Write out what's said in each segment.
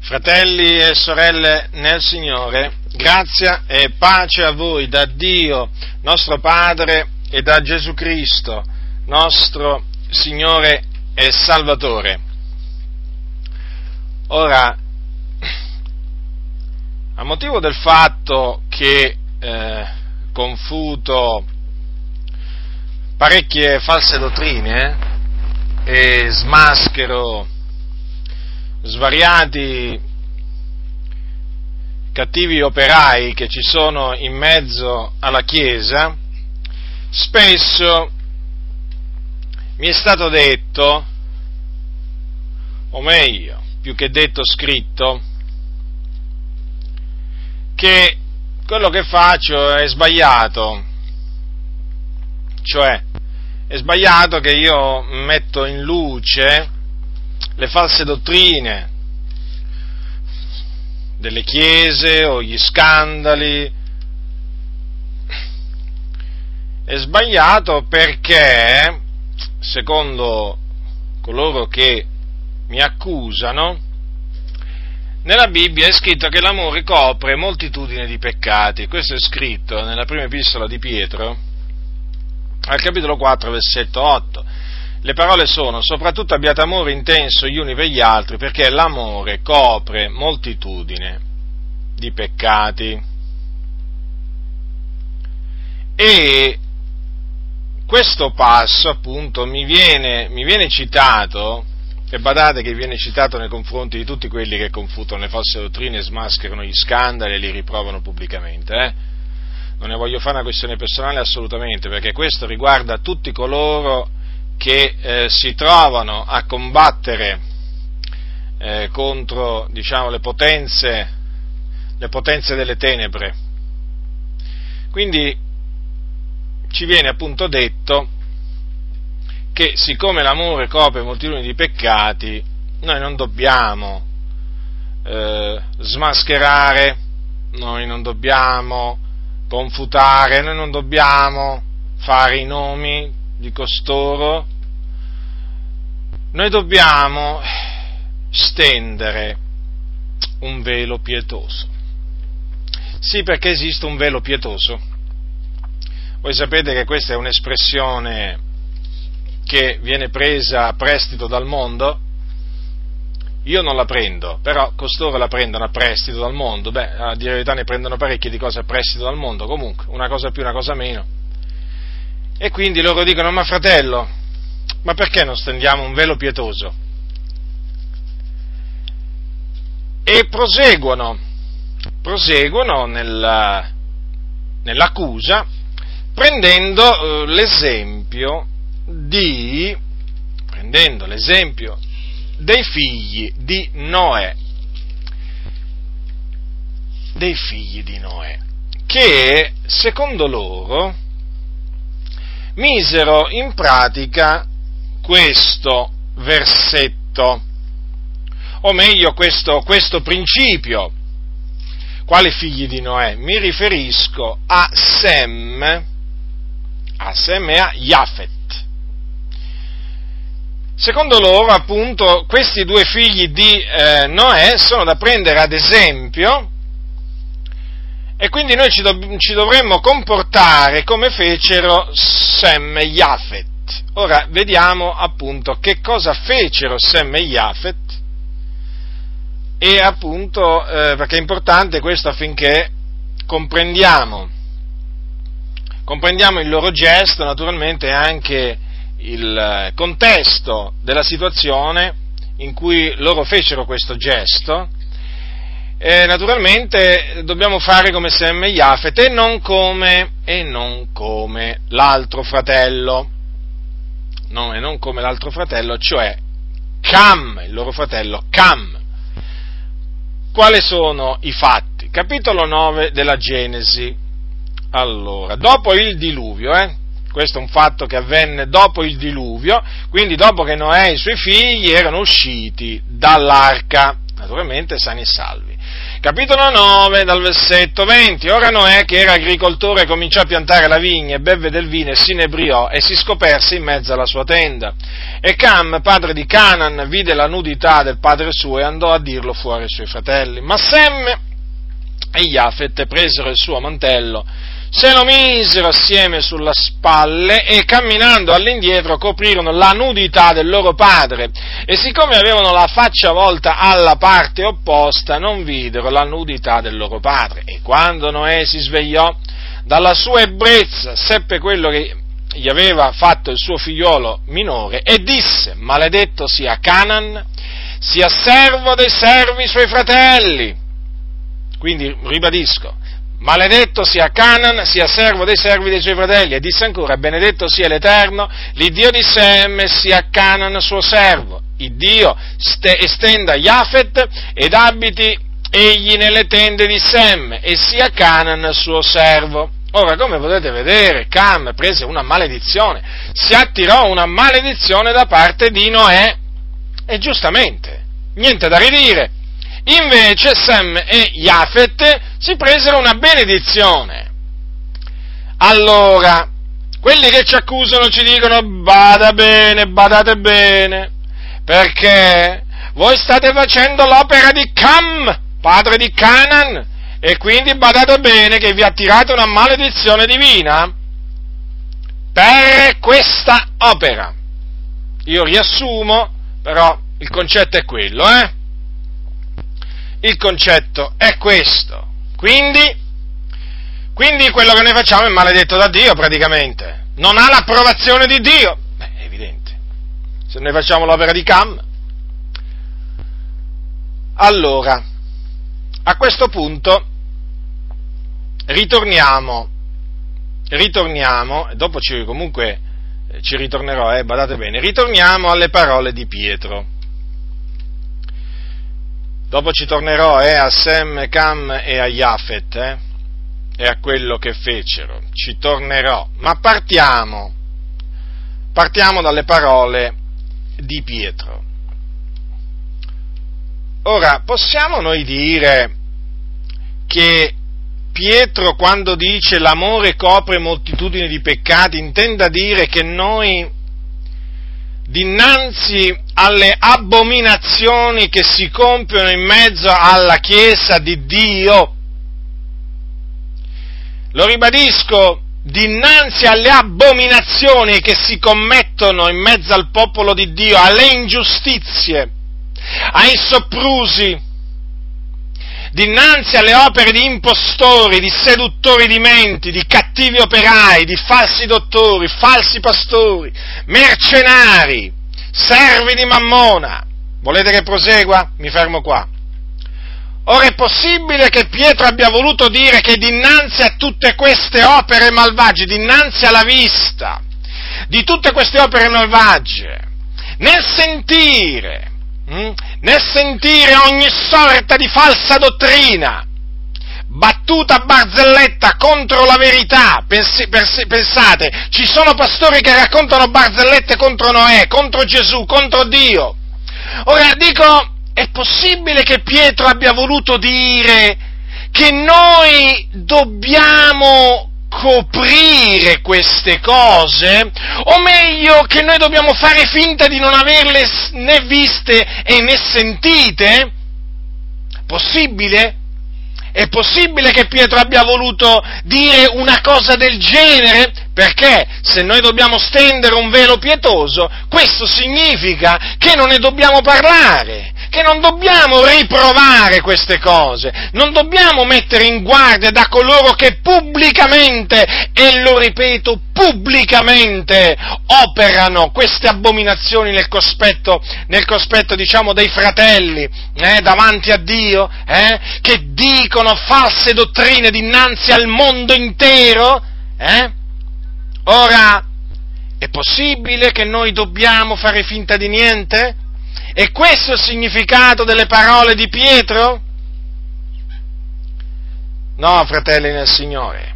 Fratelli e sorelle nel Signore, grazia e pace a voi da Dio, nostro Padre, e da Gesù Cristo, nostro Signore e Salvatore. Ora, a motivo del fatto che eh, confuto parecchie false dottrine eh, e smaschero svariati cattivi operai che ci sono in mezzo alla Chiesa, spesso mi è stato detto, o meglio, più che detto scritto, che quello che faccio è sbagliato, cioè è sbagliato che io metto in luce le false dottrine delle chiese o gli scandali. È sbagliato perché, secondo coloro che mi accusano, nella Bibbia è scritto che l'amore copre moltitudine di peccati. Questo è scritto nella prima epistola di Pietro, al capitolo 4, versetto 8. Le parole sono, soprattutto abbiate amore intenso gli uni per gli altri, perché l'amore copre moltitudine di peccati. E questo passo, appunto, mi viene, mi viene citato, e badate che viene citato nei confronti di tutti quelli che confutano le false dottrine, smascherano gli scandali e li riprovano pubblicamente, eh? Non ne voglio fare una questione personale assolutamente, perché questo riguarda tutti coloro che eh, si trovano a combattere eh, contro diciamo, le, potenze, le potenze delle tenebre. Quindi ci viene appunto detto che siccome l'amore copre moltitudini di peccati, noi non dobbiamo eh, smascherare, noi non dobbiamo confutare, noi non dobbiamo fare i nomi di costoro, noi dobbiamo stendere un velo pietoso. Sì, perché esiste un velo pietoso. Voi sapete che questa è un'espressione che viene presa a prestito dal mondo. Io non la prendo, però costoro la prendono a prestito dal mondo. Beh, a dire la verità ne prendono parecchie di cose a prestito dal mondo. Comunque, una cosa più, una cosa meno e quindi loro dicono, ma fratello, ma perché non stendiamo un velo pietoso? E proseguono, proseguono nella, nell'accusa prendendo eh, l'esempio di, prendendo l'esempio dei figli di Noè, dei figli di Noè, che secondo loro misero in pratica questo versetto, o meglio questo, questo principio. Quali figli di Noè? Mi riferisco a Sem, a Sem e a Jafet. Secondo loro, appunto, questi due figli di eh, Noè sono da prendere ad esempio e quindi noi ci, do, ci dovremmo comportare come fecero Sem e Jafet. Ora vediamo appunto che cosa fecero Sem e Jafet e appunto eh, perché è importante questo affinché comprendiamo, comprendiamo il loro gesto, naturalmente anche il contesto della situazione in cui loro fecero questo gesto eh, naturalmente dobbiamo fare come Sem e Jafet e non come, e non come l'altro fratello, no, e non come l'altro fratello, cioè Cam, il loro fratello Cam. Quali sono i fatti? Capitolo 9 della Genesi. Allora, dopo il diluvio, eh, questo è un fatto che avvenne dopo il diluvio, quindi dopo che Noè e i suoi figli erano usciti dall'arca, naturalmente sani e salvi. Capitolo 9, dal versetto 20. Ora Noè, che era agricoltore, cominciò a piantare la vigna, bevve del vino e si inebriò e si scoperse in mezzo alla sua tenda. E Cam, padre di Canaan, vide la nudità del padre suo e andò a dirlo fuori ai suoi fratelli. Ma Sem e Jafet presero il suo mantello se lo misero assieme sulla spalle e camminando all'indietro coprirono la nudità del loro padre. E siccome avevano la faccia volta alla parte opposta non videro la nudità del loro padre. E quando Noè si svegliò dalla sua ebbrezza seppe quello che gli aveva fatto il suo figliolo minore e disse maledetto sia Canaan sia servo dei servi suoi fratelli. Quindi ribadisco Maledetto sia Canaan, sia servo dei servi dei suoi fratelli. E disse ancora, benedetto sia l'Eterno, l'Iddio di Sem, sia Canaan suo servo. Il Dio ste, estenda Jafet ed abiti egli nelle tende di Sem, e sia Canaan suo servo. Ora, come potete vedere, Cam prese una maledizione, si attirò una maledizione da parte di Noè, e giustamente, niente da ridire. Invece Sem e Jafet si presero una benedizione. Allora, quelli che ci accusano ci dicono bada bene, badate bene, perché voi state facendo l'opera di Cam, padre di Canaan, e quindi badate bene che vi attirate una maledizione divina per questa opera. Io riassumo, però il concetto è quello, eh? Il concetto è questo. Quindi, quindi quello che noi facciamo è maledetto da Dio praticamente. Non ha l'approvazione di Dio. Beh, è evidente. Se noi facciamo l'opera di Cam. Allora, a questo punto ritorniamo, ritorniamo, dopo ci, comunque ci ritornerò, eh, badate bene, ritorniamo alle parole di Pietro. Dopo ci tornerò eh, a Sem, Cam e a Jafet eh, e a quello che fecero. Ci tornerò. Ma partiamo. Partiamo dalle parole di Pietro. Ora, possiamo noi dire che Pietro quando dice l'amore copre moltitudine di peccati intenda dire che noi dinanzi alle abominazioni che si compiono in mezzo alla Chiesa di Dio. Lo ribadisco, dinanzi alle abominazioni che si commettono in mezzo al popolo di Dio, alle ingiustizie, ai soprusi, dinanzi alle opere di impostori, di seduttori di menti, di cattivi operai, di falsi dottori, falsi pastori, mercenari, servi di Mammona. Volete che prosegua? Mi fermo qua. Ora è possibile che Pietro abbia voluto dire che dinanzi a tutte queste opere malvagie, dinanzi alla vista di tutte queste opere malvagie, nel sentire, hm, nel sentire ogni sorta di falsa dottrina, battuta barzelletta contro la verità. Pensate, ci sono pastori che raccontano barzellette contro Noè, contro Gesù, contro Dio. Ora dico, è possibile che Pietro abbia voluto dire che noi dobbiamo coprire queste cose, o meglio che noi dobbiamo fare finta di non averle né viste e né sentite? Possibile? È possibile che Pietro abbia voluto dire una cosa del genere? Perché se noi dobbiamo stendere un velo pietoso, questo significa che non ne dobbiamo parlare, che non dobbiamo riprovare queste cose, non dobbiamo mettere in guardia da coloro che pubblicamente, e lo ripeto, pubblicamente operano queste abominazioni nel cospetto, nel cospetto diciamo, dei fratelli eh, davanti a Dio, eh, che dicono false dottrine dinanzi al mondo intero. Eh? Ora, è possibile che noi dobbiamo fare finta di niente? È questo il significato delle parole di Pietro? No, fratelli nel Signore,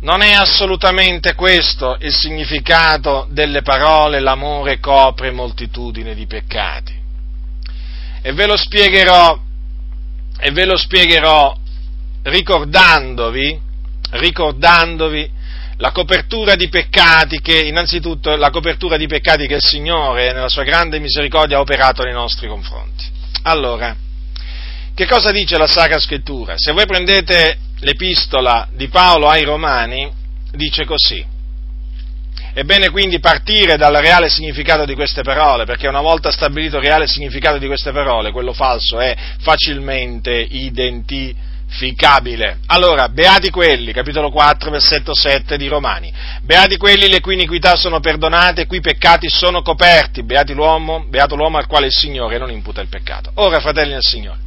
non è assolutamente questo il significato delle parole l'amore copre moltitudine di peccati. E ve lo spiegherò, e ve lo spiegherò ricordandovi, ricordandovi la copertura di peccati che, innanzitutto, la copertura di peccati che il Signore, nella sua grande misericordia, ha operato nei nostri confronti. Allora, che cosa dice la Sacra Scrittura? Se voi prendete l'epistola di Paolo ai Romani, dice così. È bene quindi partire dal reale significato di queste parole, perché una volta stabilito il reale significato di queste parole, quello falso è facilmente identificato ficabile. Allora, beati quelli, capitolo 4, versetto 7 di Romani, beati quelli le cui iniquità sono perdonate e cui peccati sono coperti, beati l'uomo, beato l'uomo al quale il Signore non imputa il peccato. Ora, fratelli del Signore,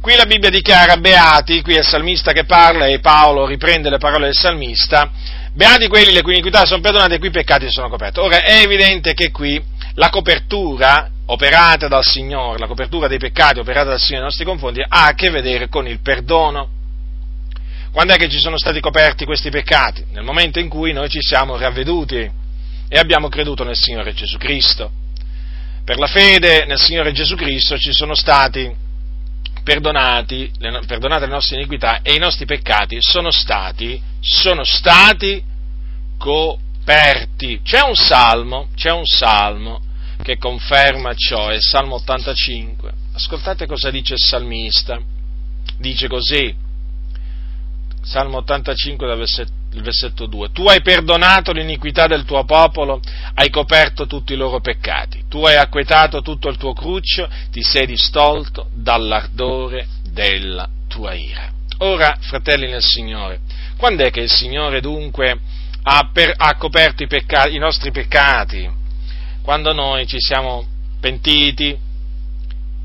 qui la Bibbia dichiara beati, qui è il salmista che parla e Paolo riprende le parole del salmista, beati quelli le cui iniquità sono perdonate e cui peccati sono coperti. Ora, è evidente che qui la copertura operata dal Signore, la copertura dei peccati operata dal Signore nei nostri confronti, ha a che vedere con il perdono. Quando è che ci sono stati coperti questi peccati? Nel momento in cui noi ci siamo ravveduti e abbiamo creduto nel Signore Gesù Cristo. Per la fede nel Signore Gesù Cristo ci sono stati perdonati, le, perdonate le nostre iniquità e i nostri peccati sono stati, sono stati coperti. C'è un salmo, c'è un salmo che conferma ciò, è il Salmo 85. Ascoltate cosa dice il salmista. Dice così, Salmo 85 dal versetto, versetto 2, Tu hai perdonato l'iniquità del tuo popolo, hai coperto tutti i loro peccati, tu hai acquetato tutto il tuo cruccio, ti sei distolto dall'ardore della tua ira. Ora, fratelli nel Signore, quando è che il Signore dunque ha, per, ha coperto i, peccati, i nostri peccati? Quando noi ci siamo pentiti,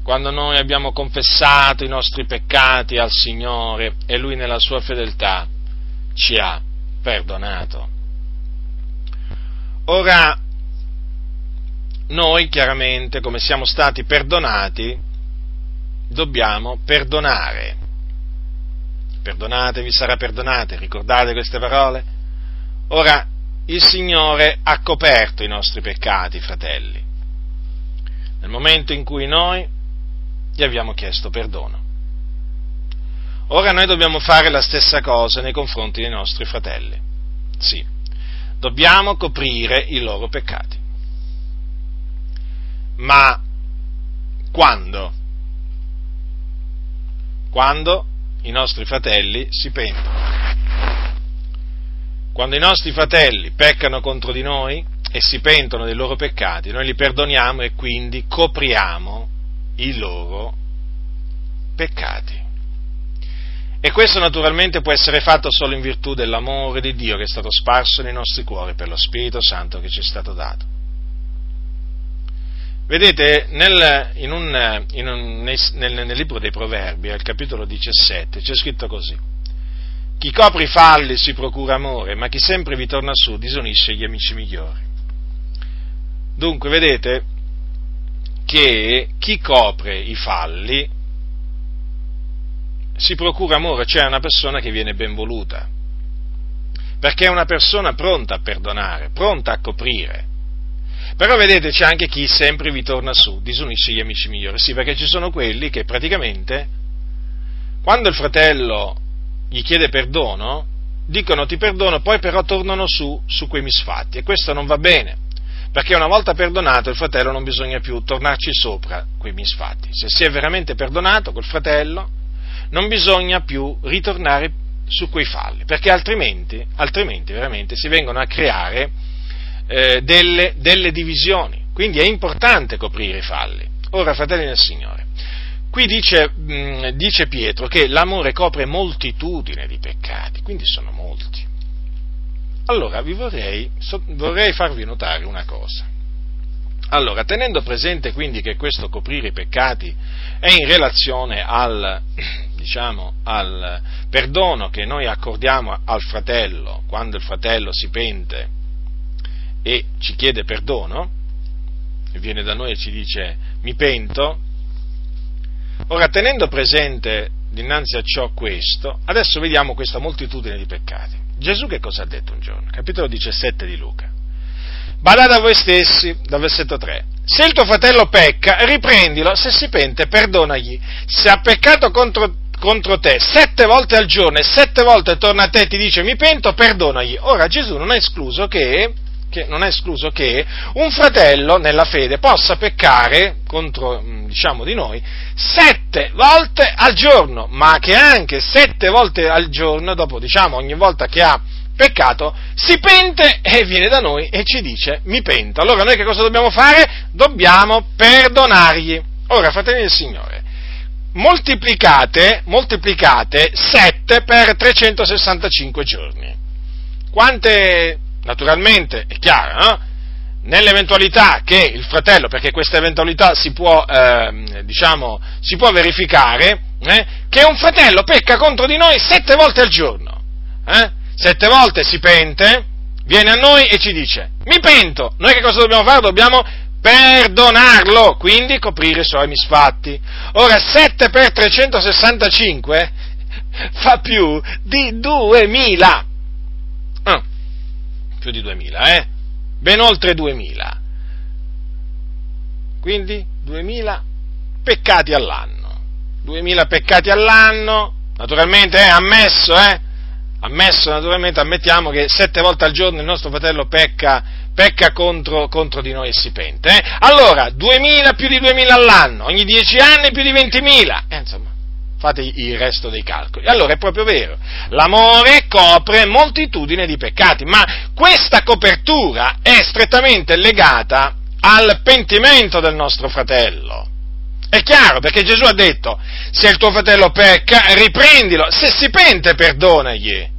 quando noi abbiamo confessato i nostri peccati al Signore e Lui nella sua fedeltà ci ha perdonato. Ora, noi chiaramente, come siamo stati perdonati, dobbiamo perdonare. Perdonate, vi sarà perdonate, ricordate queste parole? Ora, il Signore ha coperto i nostri peccati, fratelli, nel momento in cui noi gli abbiamo chiesto perdono. Ora noi dobbiamo fare la stessa cosa nei confronti dei nostri fratelli. Sì, dobbiamo coprire i loro peccati. Ma quando? Quando i nostri fratelli si pentono. Quando i nostri fratelli peccano contro di noi e si pentono dei loro peccati, noi li perdoniamo e quindi copriamo i loro peccati. E questo naturalmente può essere fatto solo in virtù dell'amore di Dio che è stato sparso nei nostri cuori per lo Spirito Santo che ci è stato dato. Vedete, nel, in un, in un, nel, nel libro dei Proverbi, al capitolo 17, c'è scritto così chi copre i falli si procura amore, ma chi sempre vi torna su disonisce gli amici migliori. Dunque, vedete che chi copre i falli si procura amore, cioè una persona che viene ben voluta, perché è una persona pronta a perdonare, pronta a coprire. Però vedete c'è anche chi sempre vi torna su, disunisce gli amici migliori, sì, perché ci sono quelli che praticamente, quando il fratello gli chiede perdono, dicono ti perdono, poi però tornano su, su quei misfatti e questo non va bene, perché una volta perdonato il fratello non bisogna più tornarci sopra quei misfatti. Se si è veramente perdonato col fratello, non bisogna più ritornare su quei falli, perché altrimenti, altrimenti veramente si vengono a creare eh, delle, delle divisioni. Quindi è importante coprire i falli. Ora, fratelli del Signore, Qui dice, mh, mm, dice Pietro che l'amore copre moltitudine di peccati, quindi sono molti. Allora vi vorrei, so, vorrei farvi notare una cosa. Allora, tenendo presente quindi che questo coprire i peccati è in relazione al, diciamo, al perdono che noi accordiamo al fratello quando il fratello si pente e ci chiede perdono, viene da noi e ci dice mi pento, Ora, tenendo presente dinanzi a ciò questo, adesso vediamo questa moltitudine di peccati. Gesù che cosa ha detto un giorno? Capitolo 17 di Luca. badate a voi stessi, dal versetto 3. Se il tuo fratello pecca, riprendilo, se si pente, perdonagli. Se ha peccato contro, contro te sette volte al giorno e sette volte torna a te e ti dice mi pento, perdonagli. Ora Gesù non ha escluso che che non è escluso che un fratello nella fede possa peccare contro, mm, diciamo, di noi sette volte al giorno, ma che anche sette volte al giorno, dopo, diciamo, ogni volta che ha peccato, si pente e viene da noi e ci dice mi pento. Allora noi che cosa dobbiamo fare? Dobbiamo perdonargli. Ora, fratelli del Signore, moltiplicate, moltiplicate 7 per 365 giorni. Quante naturalmente, è chiaro, no? nell'eventualità che il fratello, perché questa eventualità si può, eh, diciamo, si può verificare, eh, che un fratello pecca contro di noi sette volte al giorno, eh? sette volte si pente, viene a noi e ci dice, mi pento, noi che cosa dobbiamo fare? Dobbiamo perdonarlo, quindi coprire i suoi misfatti. Ora, 7 per 365 fa più di 2000 più di 2000, eh? Ben oltre 2000. Quindi 2000 peccati all'anno. 2000 peccati all'anno, naturalmente eh, ammesso, eh? Ammesso, naturalmente, ammettiamo che sette volte al giorno il nostro fratello pecca, pecca contro, contro, di noi e si pente. Eh? Allora, 2000 più di 2000 all'anno, ogni 10 anni più di 20.000. Eh, insomma, fate il resto dei calcoli. Allora è proprio vero, l'amore copre moltitudine di peccati, ma questa copertura è strettamente legata al pentimento del nostro fratello. È chiaro, perché Gesù ha detto, se il tuo fratello pecca, riprendilo, se si pente, perdonagli.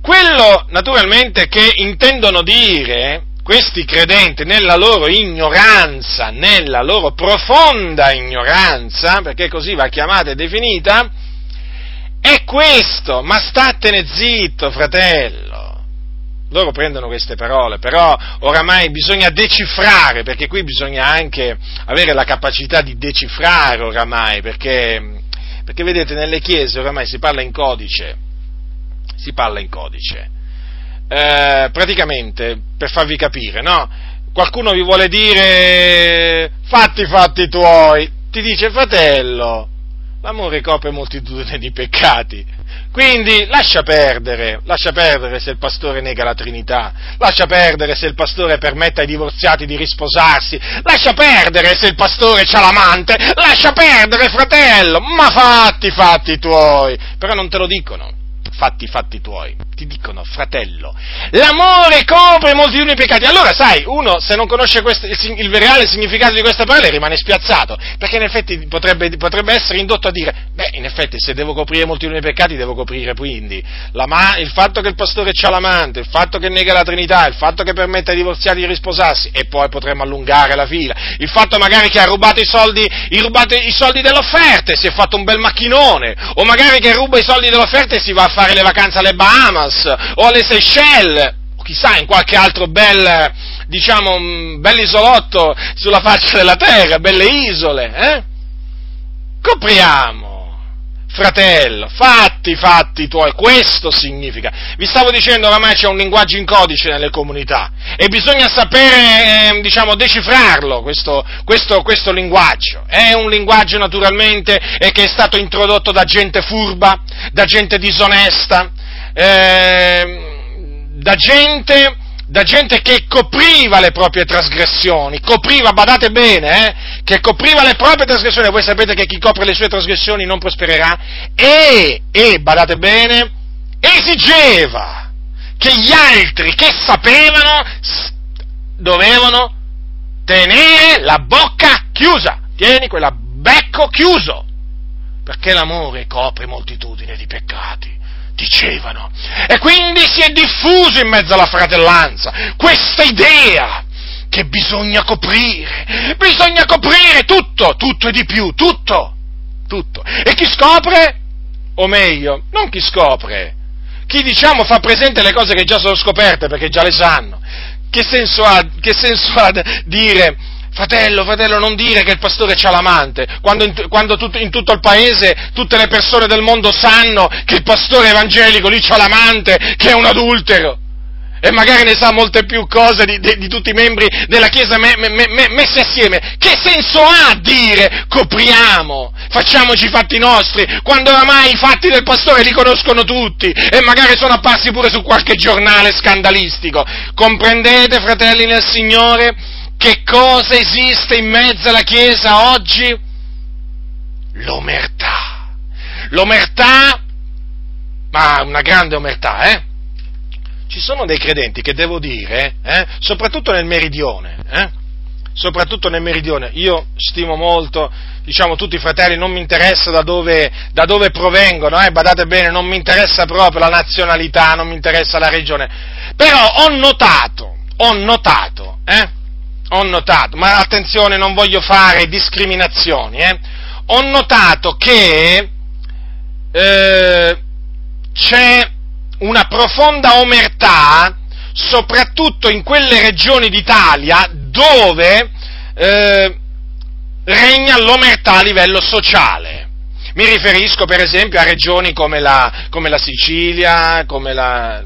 Quello, naturalmente, che intendono dire questi credenti nella loro ignoranza, nella loro profonda ignoranza, perché così va chiamata e definita, è questo, ma statene zitto, fratello. Loro prendono queste parole, però oramai bisogna decifrare, perché qui bisogna anche avere la capacità di decifrare oramai, perché, perché vedete nelle chiese oramai si parla in codice, si parla in codice eh, praticamente, per farvi capire, no? Qualcuno vi vuole dire fatti i fatti tuoi, ti dice fratello, l'amore copre moltitudine di peccati. Quindi lascia perdere, lascia perdere se il pastore nega la Trinità, lascia perdere se il pastore permette ai divorziati di risposarsi, lascia perdere se il pastore c'ha l'amante, lascia perdere fratello, ma fatti i fatti tuoi, però non te lo dicono fatti i fatti tuoi. Ti dicono, fratello, l'amore copre moltitudini di peccati. Allora, sai, uno se non conosce questo, il, il, reale significato di questa parola rimane spiazzato, perché in effetti potrebbe, potrebbe, essere indotto a dire, beh, in effetti se devo coprire moltitudini di peccati, devo coprire quindi ma, il fatto che il pastore c'ha l'amante, il fatto che nega la Trinità, il fatto che permette ai divorziati di risposarsi, e poi potremmo allungare la fila, il fatto magari che ha rubato i soldi, rubato i soldi dell'offerta e si è fatto un bel macchinone, o magari che ruba i soldi dell'offerta e si va a fare fare le vacanze alle Bahamas o alle Seychelles o chissà in qualche altro bel, diciamo, bel isolotto sulla faccia della terra, belle isole, eh? Copriamo fratello, fatti i fatti tuoi, questo significa. Vi stavo dicendo oramai c'è un linguaggio in codice nelle comunità e bisogna sapere, eh, diciamo, decifrarlo, questo, questo, questo, linguaggio. È un linguaggio naturalmente eh, che è stato introdotto da gente furba, da gente disonesta, eh, da gente da gente che copriva le proprie trasgressioni, copriva, badate bene, eh, che copriva le proprie trasgressioni, voi sapete che chi copre le sue trasgressioni non prospererà, e, e badate bene, esigeva che gli altri che sapevano dovevano tenere la bocca chiusa, tieni quella becco chiuso, perché l'amore copre moltitudine di peccati dicevano. E quindi si è diffuso in mezzo alla fratellanza questa idea che bisogna coprire, bisogna coprire tutto, tutto e di più, tutto, tutto. E chi scopre? O meglio, non chi scopre, chi diciamo fa presente le cose che già sono scoperte perché già le sanno. Che senso ha, che senso ha dire Fratello, fratello, non dire che il pastore c'ha l'amante, quando, in, quando tut, in, tutto il paese tutte le persone del mondo sanno che il pastore evangelico lì c'ha l'amante, che è un adultero. e magari ne sa molte più cose di, di, di tutti i membri della Chiesa me, me, me, messi assieme. Che senso ha dire copriamo, facciamoci i fatti nostri, quando oramai i fatti del pastore li conoscono tutti e magari sono apparsi pure su qualche giornale scandalistico? Comprendete, fratelli nel Signore, che cosa esiste in mezzo alla Chiesa oggi? L'omertà. L'omertà, ma una grande omertà, eh? ci sono dei credenti che devo dire, eh, soprattutto nel meridione, eh, soprattutto nel meridione, io stimo molto, diciamo, tutti i fratelli, non mi interessa da dove, da dove provengono, eh, badate bene, non mi interessa proprio la nazionalità, non mi interessa la regione, però ho notato, ho notato, eh, ho notato, ma attenzione, non voglio fare discriminazioni, eh, ho notato che eh, c'è una profonda omertà, soprattutto in quelle regioni d'Italia dove eh, regna l'omertà a livello sociale. Mi riferisco per esempio a regioni come la, come la Sicilia, come la,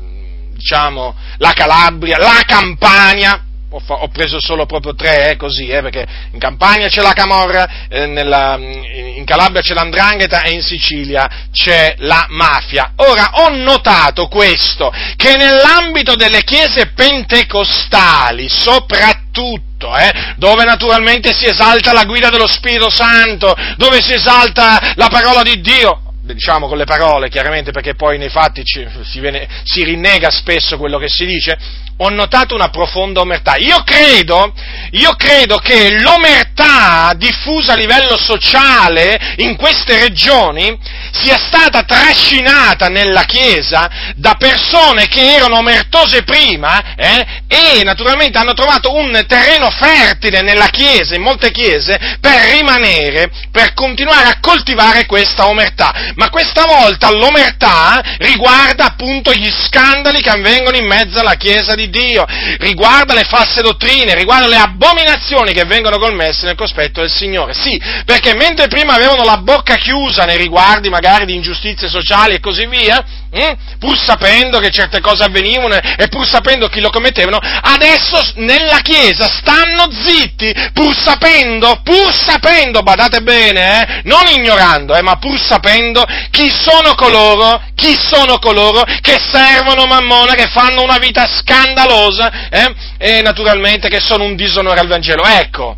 diciamo, la Calabria, la Campania, ho, preso solo proprio tre, eh, così, eh, perché in Campania c'è la Camorra, eh, nella, in Calabria c'è l'Andrangheta e in Sicilia c'è la mafia. Ora, ho notato questo, che nell'ambito delle chiese pentecostali, soprattutto, eh, dove naturalmente si esalta la guida dello Spirito Santo, dove si esalta la parola di Dio, diciamo con le parole, chiaramente perché poi nei fatti ci, si, viene, si rinnega spesso quello che si dice, ho notato una profonda omertà. Io credo, io credo che l'omertà diffusa a livello sociale in queste regioni sia stata trascinata nella Chiesa da persone che erano omertose prima eh, e naturalmente hanno trovato un terreno fertile nella Chiesa, in molte Chiese, per rimanere, per continuare a coltivare questa omertà. Ma questa volta l'omertà riguarda appunto gli scandali che avvengono in mezzo alla Chiesa di Dio, riguarda le false dottrine, riguarda le abominazioni che vengono commesse nel cospetto del Signore. Sì, perché mentre prima avevano la bocca chiusa nei riguardi magari di ingiustizie sociali e così via, hm, pur sapendo che certe cose avvenivano e pur sapendo chi lo commettevano, adesso nella Chiesa stanno zitti, pur sapendo, pur sapendo, badate bene, eh, non ignorando, eh, ma pur sapendo chi sono coloro, chi sono coloro che servono Mammona, che fanno una vita scandalosa eh, e naturalmente che sono un disonore al Vangelo. Ecco,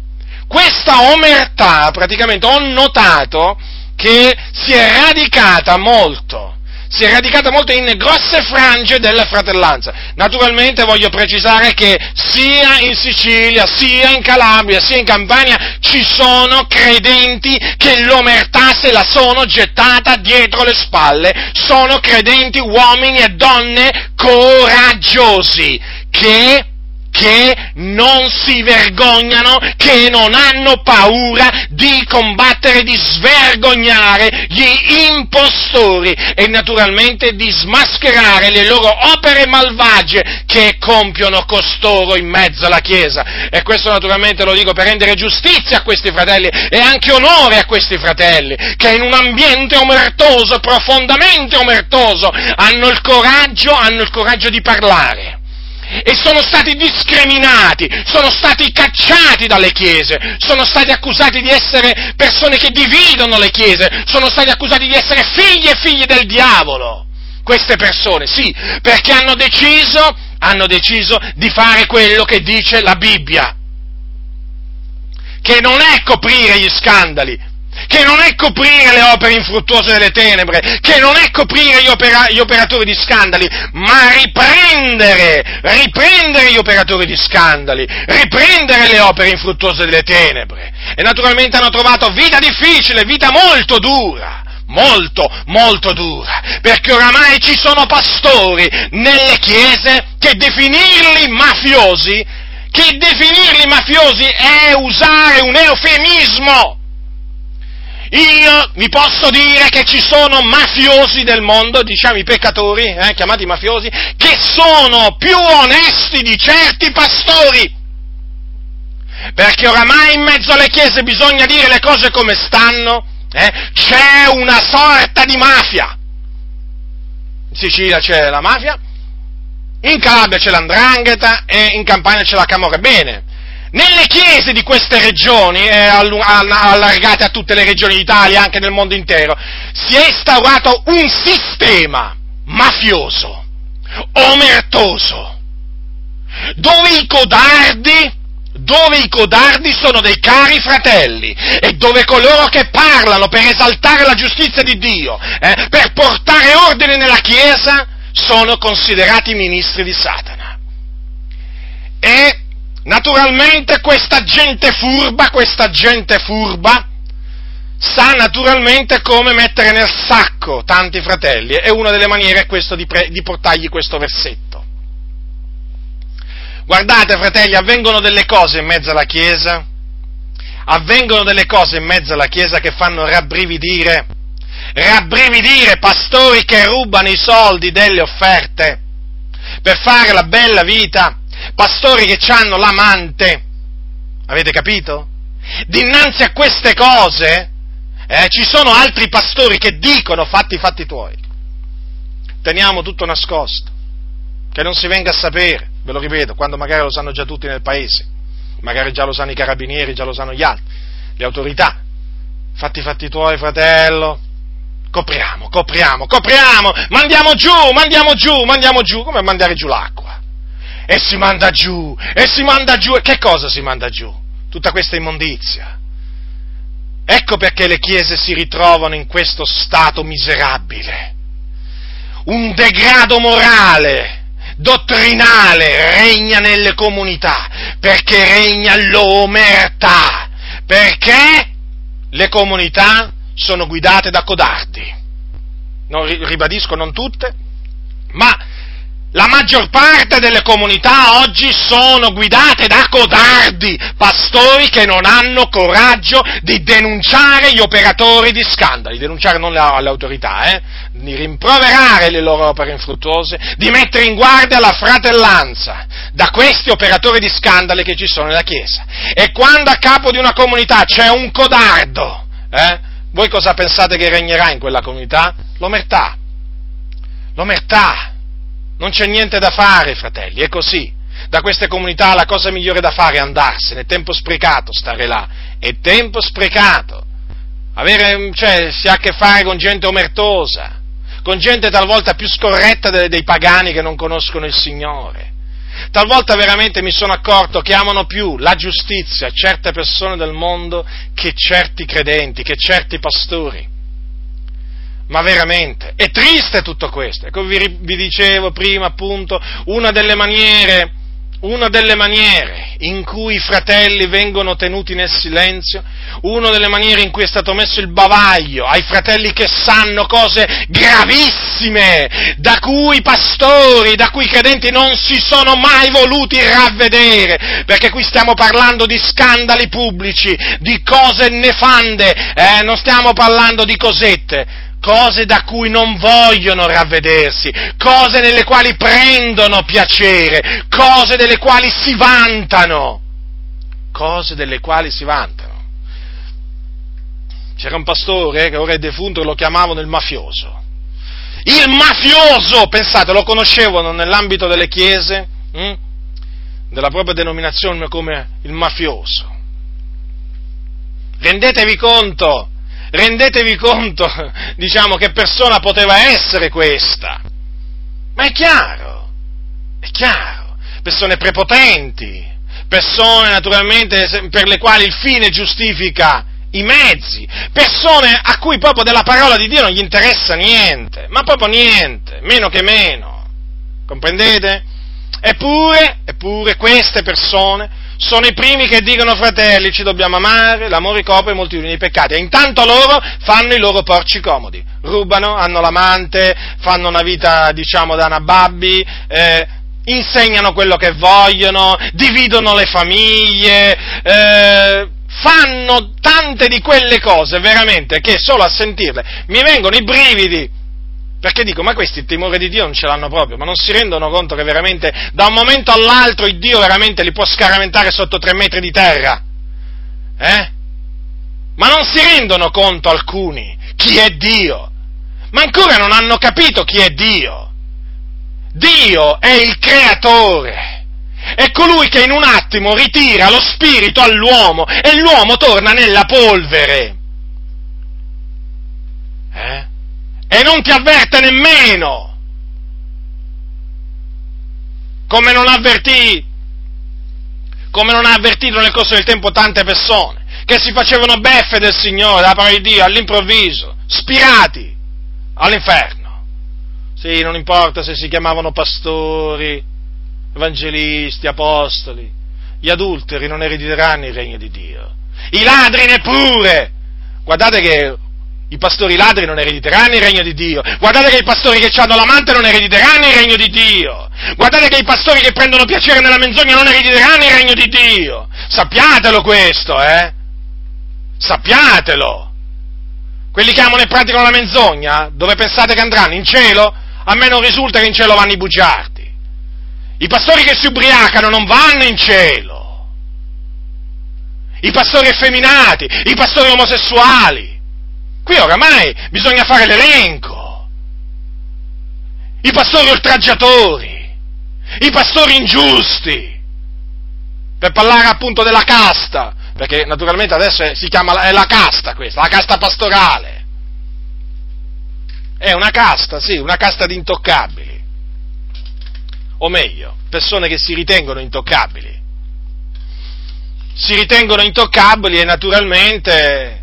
questa omertà praticamente ho notato che si è radicata molto si è radicata molto in grosse frange della fratellanza. Naturalmente voglio precisare che sia in Sicilia, sia in Calabria, sia in Campania ci sono credenti che l'omertà se la sono gettata dietro le spalle. Sono credenti uomini e donne coraggiosi che che non si vergognano, che non hanno paura di combattere, di svergognare gli impostori e naturalmente di smascherare le loro opere malvagie che compiono costoro in mezzo alla Chiesa. E questo naturalmente lo dico per rendere giustizia a questi fratelli e anche onore a questi fratelli che in un ambiente omertoso, profondamente omertoso, hanno il coraggio, hanno il coraggio di parlare e sono stati discriminati, sono stati cacciati dalle chiese, sono stati accusati di essere persone che dividono le chiese, sono stati accusati di essere figli e figli del diavolo. Queste persone, sì, perché hanno deciso, hanno deciso di fare quello che dice la Bibbia, che non è coprire gli scandali, che non è coprire le opere infruttuose delle tenebre, che non è coprire gli, opera- gli, operatori di scandali, ma riprendere, riprendere gli operatori di scandali, riprendere le opere infruttuose delle tenebre. E naturalmente hanno trovato vita difficile, vita molto dura. Molto, molto dura, perché oramai ci sono pastori nelle chiese che definirli mafiosi, che definirli mafiosi è usare un eufemismo, io vi posso dire che ci sono mafiosi del mondo, diciamo i peccatori, eh, chiamati mafiosi, che sono più onesti di certi pastori. Perché oramai in mezzo alle chiese bisogna dire le cose come stanno, eh? c'è una sorta di mafia. In Sicilia c'è la mafia, in Calabria c'è l'andrangheta e in Campania c'è la camorra. Bene, nelle chiese di queste regioni, eh, allargate a tutte le regioni d'Italia, anche nel mondo intero, si è instaurato un sistema mafioso, omertoso, dove i codardi, dove i codardi sono dei cari fratelli e dove coloro che parlano per esaltare la giustizia di Dio, eh, per portare ordine nella Chiesa, sono considerati ministri di Satana. E naturalmente questa gente furba, questa gente furba, sa naturalmente come mettere nel sacco tanti fratelli e una delle maniere è questo di, di portargli questo versetto. Guardate fratelli, avvengono delle cose in mezzo alla Chiesa, avvengono delle cose in mezzo alla Chiesa che fanno rabbrividire rabbrividire pastori che rubano i soldi delle offerte per fare la bella vita, pastori che hanno l'amante. Avete capito? Dinanzi a queste cose eh, ci sono altri pastori che dicono fatti i fatti tuoi. Teniamo tutto nascosto, che non si venga a sapere, ve lo ripeto, quando magari lo sanno già tutti nel paese, magari già lo sanno i carabinieri, già lo sanno gli altri, le autorità. Fatti i fatti tuoi, fratello, copriamo, copriamo, copriamo, mandiamo giù, mandiamo giù, mandiamo giù, come mandare giù l'acqua. E si manda giù, e si manda giù, e che cosa si manda giù? Tutta questa immondizia. Ecco perché le chiese si ritrovano in questo stato miserabile. Un degrado morale, dottrinale regna nelle comunità, perché regna l'omertà, perché le comunità sono guidate da codardi. Non, ribadisco, non tutte, ma la maggior parte delle comunità oggi sono guidate da codardi, pastori che non hanno coraggio di denunciare gli operatori di scandali, denunciare non alle autorità, eh, di rimproverare le loro opere infruttuose, di mettere in guardia la fratellanza da questi operatori di scandali che ci sono nella Chiesa. E quando a capo di una comunità c'è un codardo, eh, voi cosa pensate che regnerà in quella comunità? L'omertà. L'omertà. Non c'è niente da fare, fratelli, è così. Da queste comunità la cosa migliore da fare è andarsene, è tempo sprecato stare là, è tempo sprecato. Avere, cioè, si ha a che fare con gente omertosa, con gente talvolta più scorretta dei, dei pagani che non conoscono il Signore. Talvolta veramente mi sono accorto che amano più la giustizia certe persone del mondo che certi credenti, che certi pastori. Ma veramente, è triste tutto questo. Ecco, vi, vi dicevo prima appunto, una delle maniere una delle maniere in cui i fratelli vengono tenuti nel silenzio, una delle maniere in cui è stato messo il bavaglio ai fratelli che sanno cose gravissime, da cui i pastori, da cui i credenti non si sono mai voluti ravvedere, perché qui stiamo parlando di scandali pubblici, di cose nefande, eh, non stiamo parlando di cosette, cose da cui non vogliono ravvedersi, cose nelle quali prendono piacere, cose delle quali si vantano, cose delle quali si vantano. C'era un pastore che ora è defunto e lo chiamavano il mafioso. Il mafioso, pensate, lo conoscevano nell'ambito delle chiese, hm? della propria denominazione come il mafioso. Rendetevi conto rendetevi conto, diciamo, che persona poteva essere questa. Ma è chiaro, è chiaro, persone prepotenti, persone naturalmente per le quali il fine giustifica i mezzi, persone a cui proprio della parola di Dio non gli interessa niente, ma proprio niente, meno che meno. Comprendete? Eppure, eppure queste persone sono i primi che dicono fratelli ci dobbiamo amare, l'amore copre moltitudini di peccati. E intanto loro fanno i loro porci comodi, rubano, hanno l'amante, fanno una vita diciamo da nababbi, eh, insegnano quello che vogliono, dividono le famiglie, eh, fanno tante di quelle cose veramente che solo a sentirle mi vengono i brividi perché dico, ma questi il timore di Dio non ce l'hanno proprio, ma non si rendono conto che veramente da un momento all'altro il Dio veramente li può scaramentare sotto tre metri di terra? Eh? Ma non si rendono conto alcuni chi è Dio? Ma ancora non hanno capito chi è Dio. Dio è il creatore, è colui che in un attimo ritira lo spirito all'uomo e l'uomo torna nella polvere. Eh? E non ti avverte nemmeno, come non avvertì, come non ha avvertito nel corso del tempo tante persone che si facevano beffe del Signore, da parola di Dio, all'improvviso, spirati all'inferno. Sì, non importa se si chiamavano pastori, evangelisti, apostoli, gli adulteri non erediteranno il regno di Dio, i ladri neppure. Guardate che i pastori ladri non erediteranno il regno di Dio. Guardate che i pastori che hanno l'amante non erediteranno il regno di Dio. Guardate che i pastori che prendono piacere nella menzogna non erediteranno il regno di Dio. Sappiatelo questo, eh? Sappiatelo! Quelli che amano e praticano la menzogna, dove pensate che andranno? In cielo? A me non risulta che in cielo vanno i bugiardi. I pastori che si ubriacano non vanno in cielo. I pastori effeminati, i pastori omosessuali. Qui oramai bisogna fare l'elenco. I pastori oltraggiatori, i pastori ingiusti, per parlare appunto della casta, perché naturalmente adesso è, si chiama, è la casta questa, la casta pastorale. È una casta, sì, una casta di intoccabili. O meglio, persone che si ritengono intoccabili. Si ritengono intoccabili e naturalmente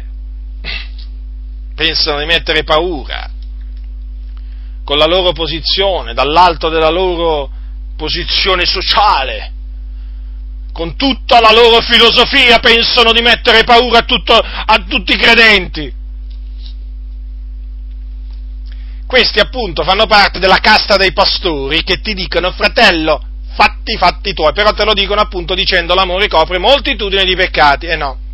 pensano di mettere paura con la loro posizione, dall'alto della loro posizione sociale con tutta la loro filosofia pensano di mettere paura a, tutto, a tutti i credenti. Questi appunto fanno parte della casta dei pastori che ti dicono fratello, fatti fatti tuoi, però te lo dicono appunto dicendo l'amore copre moltitudine di peccati, e eh no.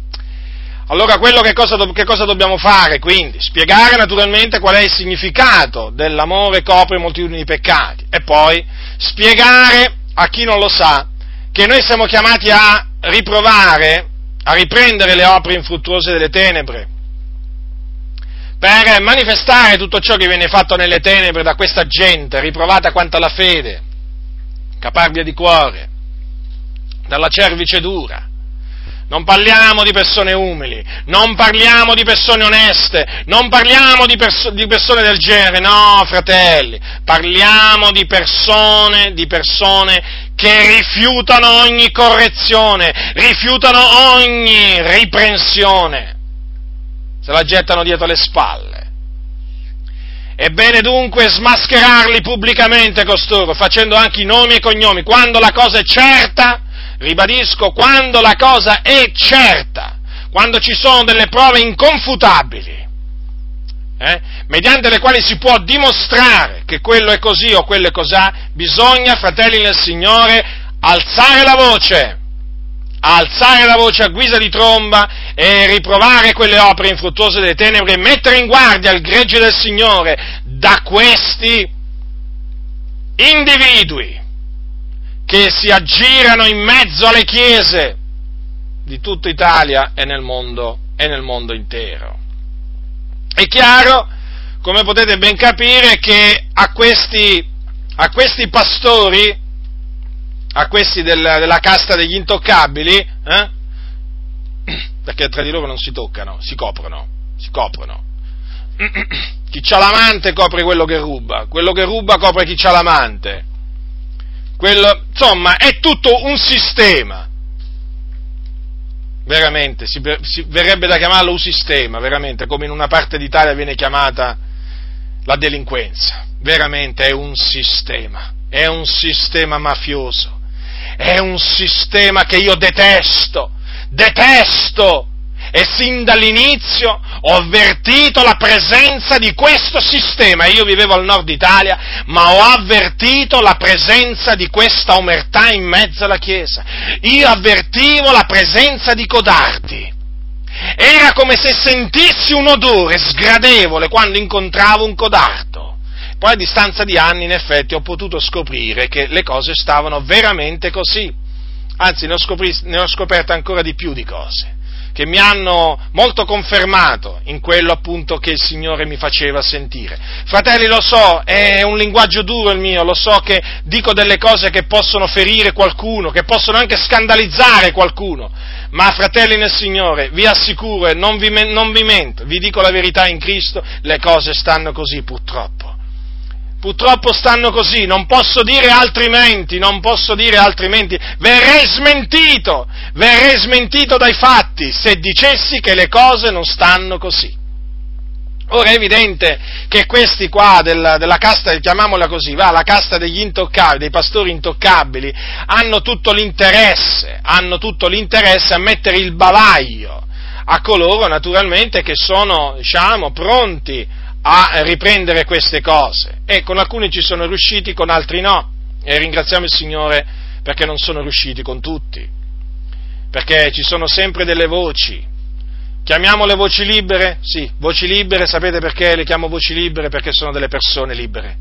Allora quello che cosa, che cosa, dobbiamo fare quindi? Spiegare naturalmente qual è il significato dell'amore copre moltitudini di peccati e poi spiegare a chi non lo sa che noi siamo chiamati a riprovare, a riprendere le opere infruttuose delle tenebre, per manifestare tutto ciò che viene fatto nelle tenebre da questa gente, riprovata quanto alla fede, caparbia di cuore, dalla cervice dura, non parliamo di persone umili, non parliamo di persone oneste, non parliamo di, perso- di, persone del genere, no, fratelli, parliamo di persone, di persone che rifiutano ogni correzione, rifiutano ogni riprensione, se la gettano dietro le spalle. È bene dunque smascherarli pubblicamente costoro, facendo anche i nomi e cognomi, quando la cosa è certa ribadisco, quando la cosa è certa, quando ci sono delle prove inconfutabili, eh, mediante le quali si può dimostrare che quello è così o quello è cos'ha, bisogna, fratelli nel Signore, alzare la voce, alzare la voce a guisa di tromba e riprovare quelle opere infruttuose delle tenebre e mettere in guardia il gregge del Signore da questi individui che si aggirano in mezzo alle chiese di tutta Italia e nel mondo, e nel mondo intero. È chiaro, come potete ben capire, che a questi, a questi pastori, a questi della, della casta degli intoccabili, eh, perché tra di loro non si toccano, si coprono, si coprono. Chi c'ha l'amante copre quello che ruba, quello che ruba copre chi c'ha l'amante quello, insomma, è tutto un sistema. Veramente, si, si, verrebbe da chiamarlo un sistema, veramente, come in una parte d'Italia viene chiamata la delinquenza. Veramente è un sistema, è un sistema mafioso, è un sistema che io detesto, detesto e sin dall'inizio ho avvertito la presenza di questo sistema. Io vivevo al nord Italia, ma ho avvertito la presenza di questa omertà in mezzo alla Chiesa. Io avvertivo la presenza di codardi. Era come se sentissi un odore sgradevole quando incontravo un codardo. Poi a distanza di anni, in effetti, ho potuto scoprire che le cose stavano veramente così. Anzi, ne ho, scopri- ne ho scoperte ancora di più di cose che mi hanno molto confermato in quello appunto che il Signore mi faceva sentire. Fratelli, lo so, è un linguaggio duro il mio, lo so che dico delle cose che possono ferire qualcuno, che possono anche scandalizzare qualcuno, ma fratelli nel Signore, vi assicuro e non non vi mento, vi dico la verità in Cristo, le cose stanno così purtroppo. Purtroppo stanno così, non posso dire altrimenti, non posso dire altrimenti, verrei smentito, verrei smentito dai fatti se dicessi che le cose non stanno così. Ora è evidente che questi qua della, della, casta, chiamiamola così, va, la casta degli intoccabili, dei pastori intoccabili, hanno tutto l'interesse, hanno tutto l'interesse a mettere il bavaglio a coloro naturalmente che sono, diciamo, pronti a riprendere queste cose e con alcuni ci sono riusciti, con altri no e ringraziamo il Signore perché non sono riusciti con tutti, perché ci sono sempre delle voci, chiamiamole voci libere? Sì, voci libere, sapete perché le chiamo voci libere? Perché sono delle persone libere.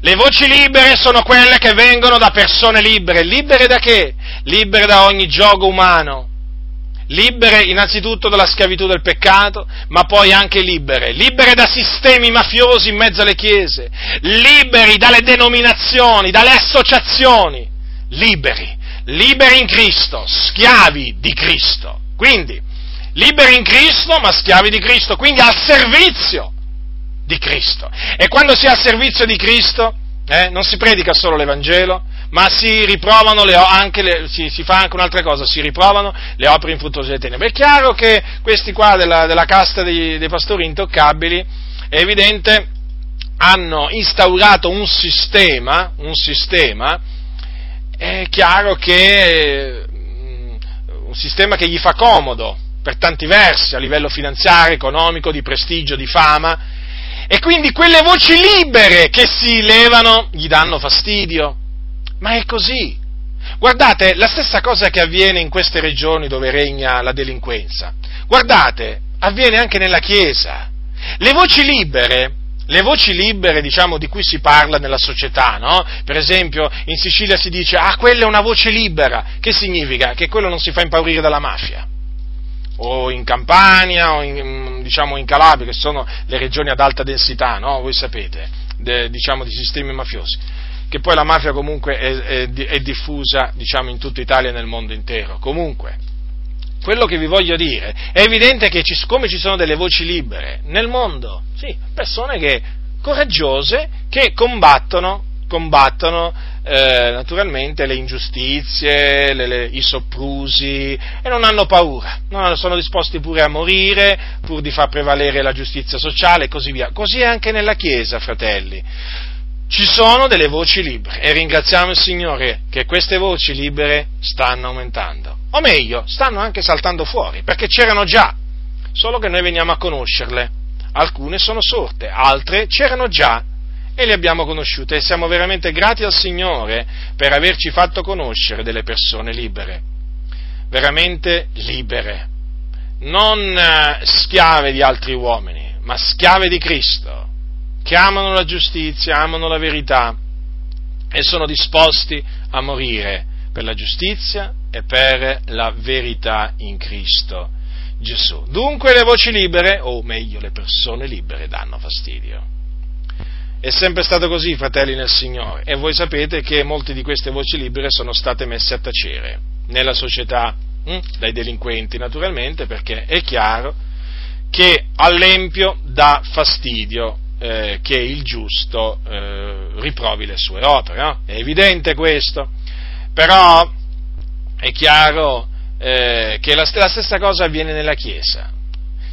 Le voci libere sono quelle che vengono da persone libere, libere da che? Libere da ogni gioco umano, libere innanzitutto dalla schiavitù del peccato, ma poi anche libere, libere da sistemi mafiosi in mezzo alle chiese, liberi dalle denominazioni, dalle associazioni, liberi, liberi in Cristo, schiavi di Cristo. Quindi, liberi in Cristo, ma schiavi di Cristo, quindi al servizio di Cristo. E quando si è al servizio di Cristo, eh, non si predica solo l'Evangelo, ma si riprovano le, anche le, si, si, fa anche un'altra cosa, si riprovano le opere infruttuose delle tenebre. È chiaro che questi qua della, della casta dei, dei pastori intoccabili, è evidente, hanno instaurato un sistema, un sistema, è chiaro che mm, un sistema che gli fa comodo per tanti versi, a livello finanziario, economico, di prestigio, di fama, e quindi quelle voci libere che si levano gli danno fastidio. Ma è così. Guardate, la stessa cosa che avviene in queste regioni dove regna la delinquenza. Guardate, avviene anche nella Chiesa. Le voci libere, le voci libere, diciamo, di cui si parla nella società, no? Per esempio, in Sicilia si dice, ah, quella è una voce libera. Che significa? Che quello non si fa impaurire dalla mafia. O in Campania, o in, diciamo, in Calabria, che sono le regioni ad alta densità, no? Voi sapete, de, diciamo, di sistemi mafiosi che poi la mafia comunque è, è, è diffusa diciamo, in tutta Italia e nel mondo intero. Comunque, quello che vi voglio dire, è evidente che ci, come ci sono delle voci libere nel mondo, sì, persone che, coraggiose che combattono, combattono eh, naturalmente le ingiustizie, le, le, i soprusi e non hanno paura, non sono disposti pure a morire pur di far prevalere la giustizia sociale e così via. Così è anche nella Chiesa, fratelli ci sono delle voci libere e ringraziamo il Signore che queste voci libere stanno aumentando. O meglio, stanno anche saltando fuori, perché c'erano già, solo che noi veniamo a conoscerle. Alcune sono sorte, altre c'erano già e le abbiamo conosciute e siamo veramente grati al Signore per averci fatto conoscere delle persone libere, veramente libere, non eh, schiave di altri uomini, ma schiave di Cristo che amano la giustizia, amano la verità e sono disposti a morire per la giustizia e per la verità in Cristo Gesù. Dunque le voci libere, o meglio le persone libere, danno fastidio. È sempre stato così, fratelli nel Signore, e voi sapete che molte di queste voci libere sono state messe a tacere nella società, hm? dai delinquenti naturalmente, perché è chiaro che all'empio dà fastidio eh, che il giusto eh, riprovi le sue opere, no? è evidente questo, però è chiaro eh, che la, la, stessa cosa avviene nella Chiesa,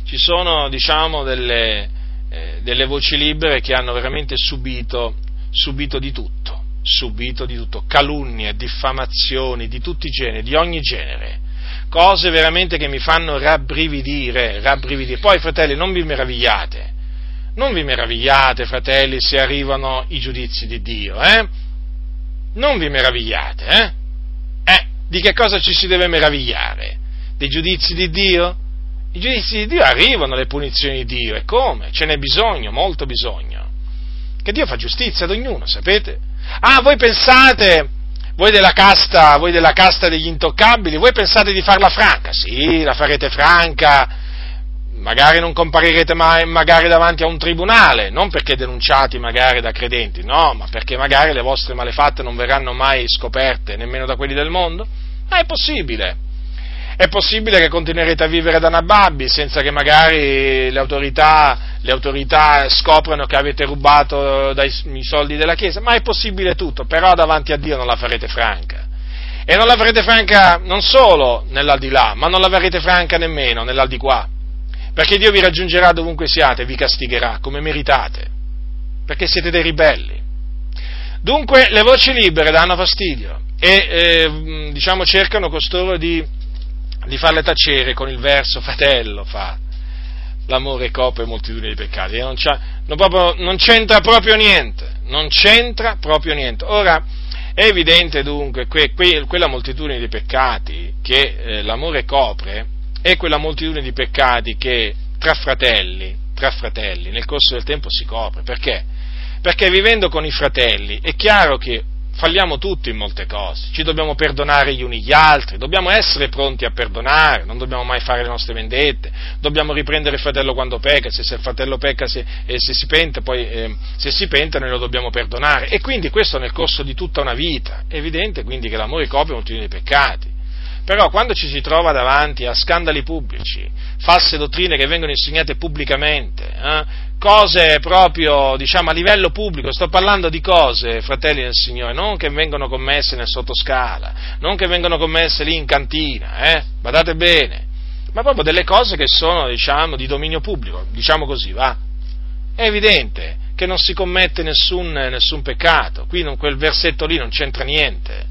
ci sono diciamo delle, eh, delle voci libere che hanno veramente subito, subito di tutto, subito di tutto, calunnie, diffamazioni di tutti i generi, di ogni genere, cose veramente che mi fanno rabbrividire, rabbrividire. Poi fratelli non vi meravigliate, non vi meravigliate, fratelli, se arrivano i giudizi di Dio, eh? Non vi meravigliate, eh? Eh, di che cosa ci si deve meravigliare? Dei giudizi di Dio? I giudizi di Dio arrivano, le punizioni di Dio, e come? Ce n'è bisogno, molto bisogno. Che Dio fa giustizia ad ognuno, sapete? Ah, voi pensate, voi della, casta, voi della casta degli intoccabili, voi pensate di farla franca? Sì, la farete franca, magari non comparirete mai magari davanti a un tribunale, non perché denunciati magari da credenti, no, ma perché magari le vostre malefatte non verranno mai scoperte nemmeno da quelli del mondo? Ma è possibile. È possibile che continuerete a vivere da nababbi senza che magari le autorità, le autorità scoprano che avete rubato dai, i soldi della Chiesa, ma è possibile tutto, però davanti a Dio non la farete franca. E non la farete franca non solo nell'aldilà, ma non la farete franca nemmeno nell'aldiquà, perché Dio vi raggiungerà dovunque siate e vi castigherà come meritate, perché siete dei ribelli. Dunque le voci libere danno fastidio e eh, diciamo cercano costoro di di farle tacere con il verso fratello fa l'amore copre moltitudini di peccati, non, non, proprio, non, c'entra proprio niente, non c'entra proprio niente. Ora, è evidente dunque che que, quella moltitudine di peccati che eh, l'amore copre è quella moltitudine di peccati che tra fratelli, tra fratelli nel corso del tempo si copre. Perché? Perché vivendo con i fratelli è chiaro che falliamo tutti in molte cose, ci dobbiamo perdonare gli uni gli altri, dobbiamo essere pronti a perdonare, non dobbiamo mai fare le nostre vendette, dobbiamo riprendere il fratello quando pecca, se, se il fratello pecca se, eh, se si pente, poi eh, se si pente noi lo dobbiamo perdonare. E quindi questo nel corso di tutta una vita, è evidente quindi che l'amore copre moltitudine dei peccati. Però quando ci si trova davanti a scandali pubblici, false dottrine che vengono insegnate pubblicamente, eh, cose proprio, diciamo, a livello pubblico, sto parlando di cose, fratelli del Signore, non che vengono commesse nel sottoscala, non che vengono commesse lì in cantina, eh, badate bene, ma proprio delle cose che sono, diciamo, di dominio pubblico, diciamo così, va. È evidente che non si commette nessun, nessun peccato, qui non, quel versetto lì non c'entra niente,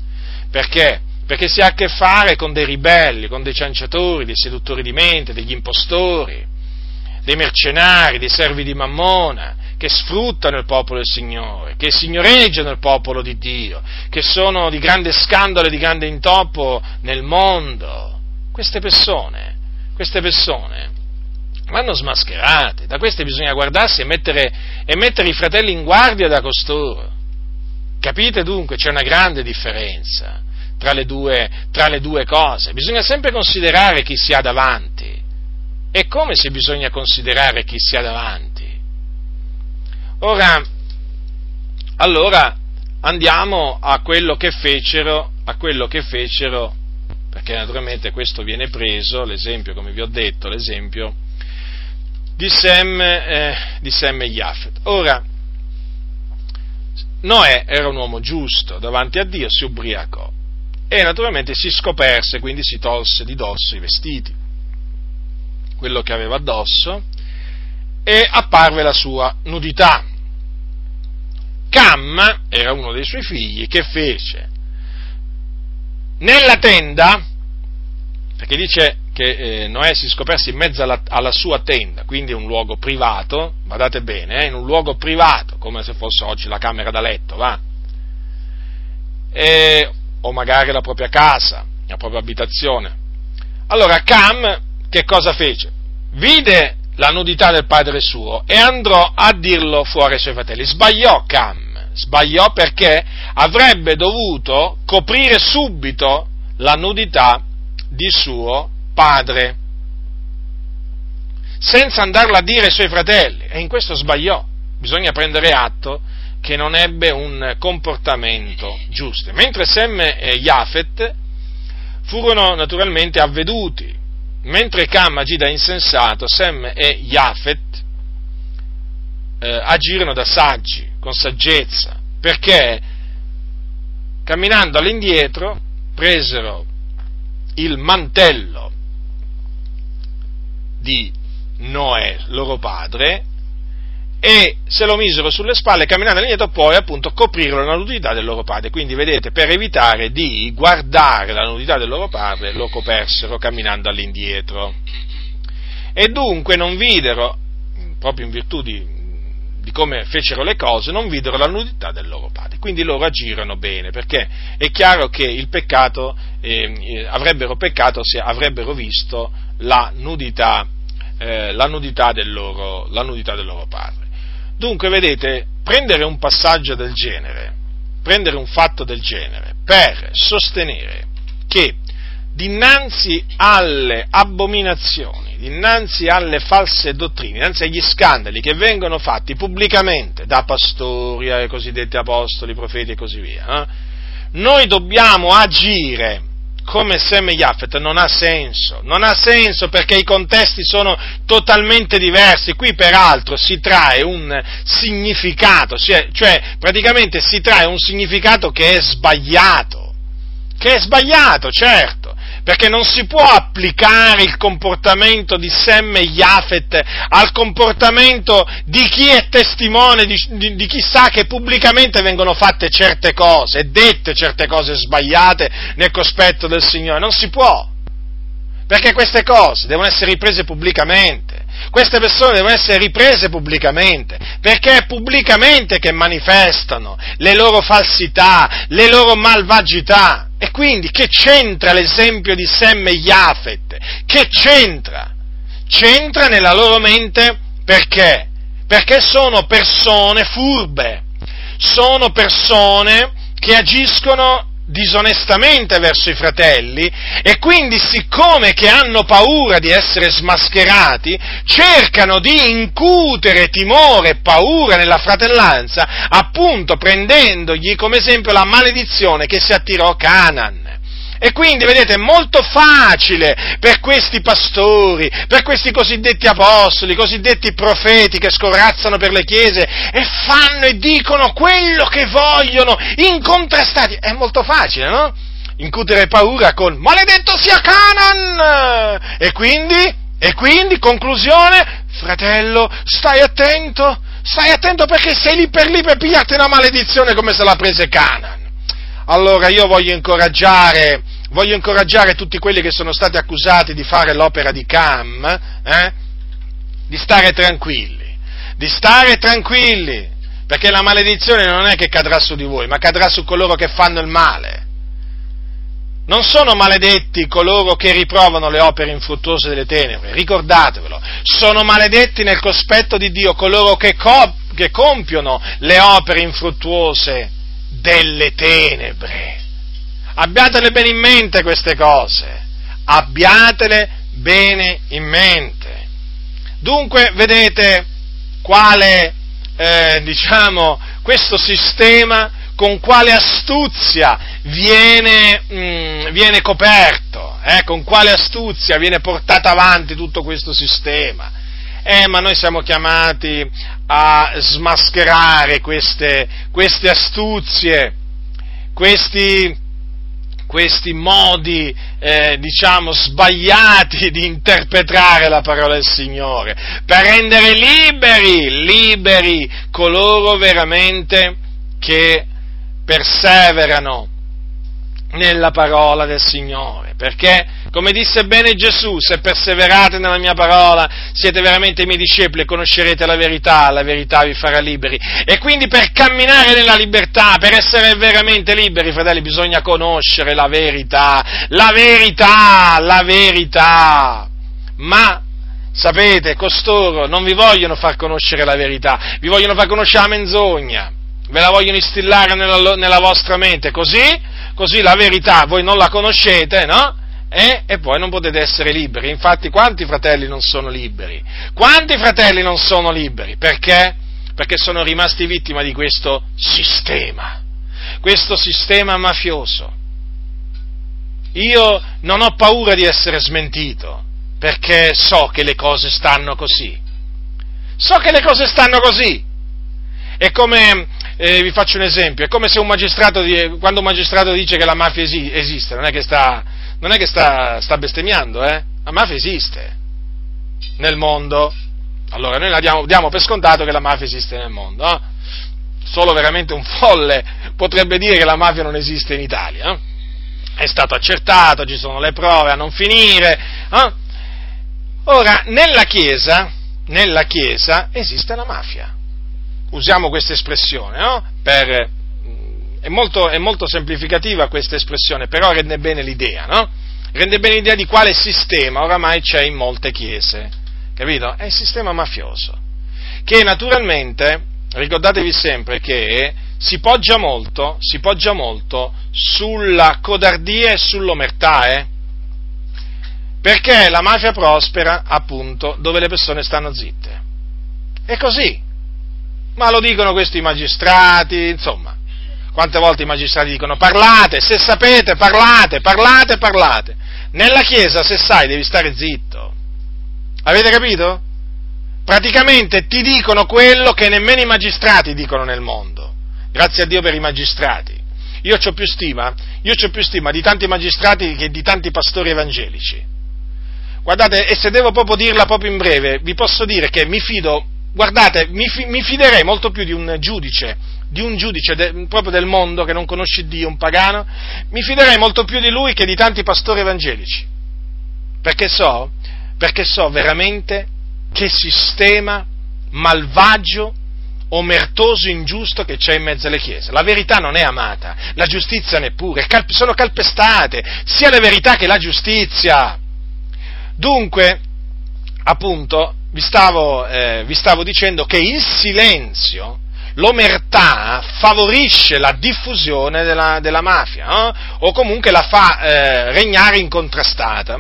perché? Perché si ha a che fare con dei ribelli, con dei cianciatori, dei seduttori di mente, degli impostori, dei mercenari, dei servi di Mammona, che sfruttano il popolo del Signore, che signoreggiano il popolo di Dio, che sono di grande scandalo e di grande intoppo nel mondo. Queste persone, queste persone vanno smascherate, da queste bisogna guardarsi e mettere, e mettere i fratelli in guardia da costoro. Capite dunque? C'è una grande differenza tra le, due, tra le due cose. Bisogna sempre considerare chi si ha davanti. E come se bisogna considerare chi si ha davanti? Ora, allora andiamo a quello che fecero, a quello che fecero, perché naturalmente questo viene preso, l'esempio, come vi ho detto, l'esempio di Sem, eh, di Sem e Jafet. Ora, Noè era un uomo giusto, davanti a Dio si ubriacò e naturalmente si scoperse, quindi si tolse di dosso i vestiti, quello che aveva addosso, e apparve la sua nudità. Cam era uno dei suoi figli che fece nella tenda, perché dice che eh, Noè si scoperse in mezzo alla, alla, sua tenda, quindi un luogo privato, badate bene, eh, in un luogo privato, come se fosse oggi la camera da letto, va? E o magari la propria casa, la propria abitazione. Allora Cam che cosa fece? Vide la nudità del padre suo e andò a dirlo fuori ai suoi fratelli. Sbagliò Cam, sbagliò perché avrebbe dovuto coprire subito la nudità di suo padre, senza andarla a dire ai suoi fratelli. E in questo sbagliò. Bisogna prendere atto che non ebbe un comportamento giusto. Mentre Sem e Jafet furono naturalmente avveduti, mentre Cam agì da insensato, Sem e Jafet eh, agirono da saggi, con saggezza, perché camminando all'indietro presero il mantello di Noè, loro padre, e se lo misero sulle spalle camminando all'indietro poi appunto coprirono la nudità del loro padre. Quindi vedete, per evitare di guardare la nudità del loro padre, lo copersero camminando all'indietro. E dunque non videro, proprio in virtù di, di come fecero le cose, non videro la nudità del loro padre. Quindi loro agirono bene, perché è chiaro che il peccato, eh, avrebbero peccato se avrebbero visto la nudità, eh, la nudità, del loro, la nudità del loro padre. Dunque, vedete, prendere un passaggio del genere prendere un fatto del genere per sostenere che dinanzi alle abominazioni, dinanzi alle false dottrine, dinanzi agli scandali che vengono fatti pubblicamente da pastori, ai cosiddetti apostoli, profeti e così via, eh, noi dobbiamo agire come Sem Jaffet non ha senso, non ha senso perché i contesti sono totalmente diversi, qui peraltro si trae un significato, cioè praticamente si trae un significato che è sbagliato, che è sbagliato, certo, perché non si può applicare il comportamento di Sem e Jafet al comportamento di chi è testimone, di, di, di, chi sa che pubblicamente vengono fatte certe cose dette certe cose sbagliate nel cospetto del Signore. Non si può, perché queste cose devono essere riprese pubblicamente. Queste persone devono essere riprese pubblicamente, perché è pubblicamente che manifestano le loro falsità, le loro malvagità. E quindi che c'entra l'esempio di Sem e Jafet? Che c'entra? C'entra nella loro mente perché? Perché sono persone furbe, sono persone che agiscono disonestamente verso i fratelli e quindi siccome che hanno paura di essere smascherati, cercano di incutere timore e paura nella fratellanza, appunto prendendogli come esempio la maledizione che si attirò Canaan. E quindi, vedete, è molto facile per questi pastori, per questi cosiddetti apostoli, cosiddetti profeti che scorazzano per le chiese e fanno e dicono quello che vogliono, incontrastati. È molto facile, no? Incutere paura con maledetto sia Canaan! E quindi, e quindi, conclusione, fratello, stai attento, stai attento perché sei lì per lì per pigliarti una maledizione come se la prese Canaan. Allora io voglio incoraggiare voglio incoraggiare tutti quelli che sono stati accusati di fare l'opera di Cam, eh, di stare tranquilli, di stare tranquilli, perché la maledizione non è che cadrà su di voi, ma cadrà su coloro che fanno il male. Non sono maledetti coloro che riprovano le opere infruttuose delle tenebre, ricordatevelo, sono maledetti nel cospetto di Dio coloro che, co- che compiono le opere infruttuose delle tenebre. Abbiatele bene in mente queste cose, abbiatele bene in mente. Dunque, vedete quale, eh, diciamo, questo sistema con quale astuzia viene, mm, viene coperto, eh, con quale astuzia viene portato avanti tutto questo sistema. Eh, ma noi siamo chiamati a smascherare queste, queste astuzie, questi, questi modi, eh, diciamo, sbagliati di interpretare la parola del Signore, per rendere liberi, liberi coloro veramente che perseverano nella parola del Signore, perché, come disse bene Gesù, se perseverate nella mia parola siete veramente i miei discepoli e conoscerete la verità, la verità vi farà liberi. E quindi per camminare nella libertà, per essere veramente liberi, fratelli, bisogna conoscere la verità, la verità, la verità. Ma sapete, costoro non vi vogliono far conoscere la verità, vi vogliono far conoscere la menzogna, ve la vogliono instillare nella, nella vostra mente, così così la verità voi non la conoscete, no? E, e, poi non potete essere liberi. Infatti, quanti fratelli non sono liberi? Quanti fratelli non sono liberi? Perché? Perché sono rimasti vittima di questo sistema, questo sistema mafioso. Io non ho paura di essere smentito, perché so che le cose stanno così. So che le cose stanno così. È come, eh, vi faccio un esempio, è come se un magistrato, quando un magistrato dice che la mafia esiste, non è che sta, non è che sta, sta bestemmiando, eh? la mafia esiste nel mondo, allora noi diamo, diamo, per scontato che la mafia esiste nel mondo, eh? solo veramente un folle potrebbe dire che la mafia non esiste in Italia, eh? è stato accertato, ci sono le prove a non finire, eh? ora nella Chiesa, nella Chiesa esiste la mafia, usiamo questa espressione, no? Per, è, molto, è, molto, semplificativa questa espressione, però rende bene l'idea, no? Rende bene l'idea di quale sistema oramai c'è in molte chiese, capito? È il sistema mafioso, che naturalmente, ricordatevi sempre che si poggia molto, si poggia molto sulla codardia e sull'omertà, eh? Perché la mafia prospera, appunto, dove le persone stanno zitte. È così. Ma lo dicono questi magistrati, insomma. Quante volte i magistrati dicono parlate, se sapete, parlate, parlate, parlate. Nella Chiesa, se sai, devi stare zitto. Avete capito? Praticamente ti dicono quello che nemmeno i magistrati dicono nel mondo. Grazie a Dio per i magistrati. Io ho più stima, io ho più stima di tanti magistrati che di tanti pastori evangelici. Guardate, e se devo proprio dirla proprio in breve, vi posso dire che mi fido, guardate, mi, mi fiderei molto più di un giudice, di un giudice de, proprio del mondo che non conosce Dio, un pagano, mi fiderei molto più di lui che di tanti pastori evangelici. Perché so, perché so veramente che sistema malvagio, omertoso, ingiusto che c'è in mezzo alle chiese. La verità non è amata, la giustizia neppure, sono calpestate sia la verità che la giustizia. Dunque, appunto, vi stavo, eh, vi stavo dicendo che il silenzio, l'omertà favorisce la diffusione della, della mafia, eh? o comunque la fa eh, regnare incontrastata.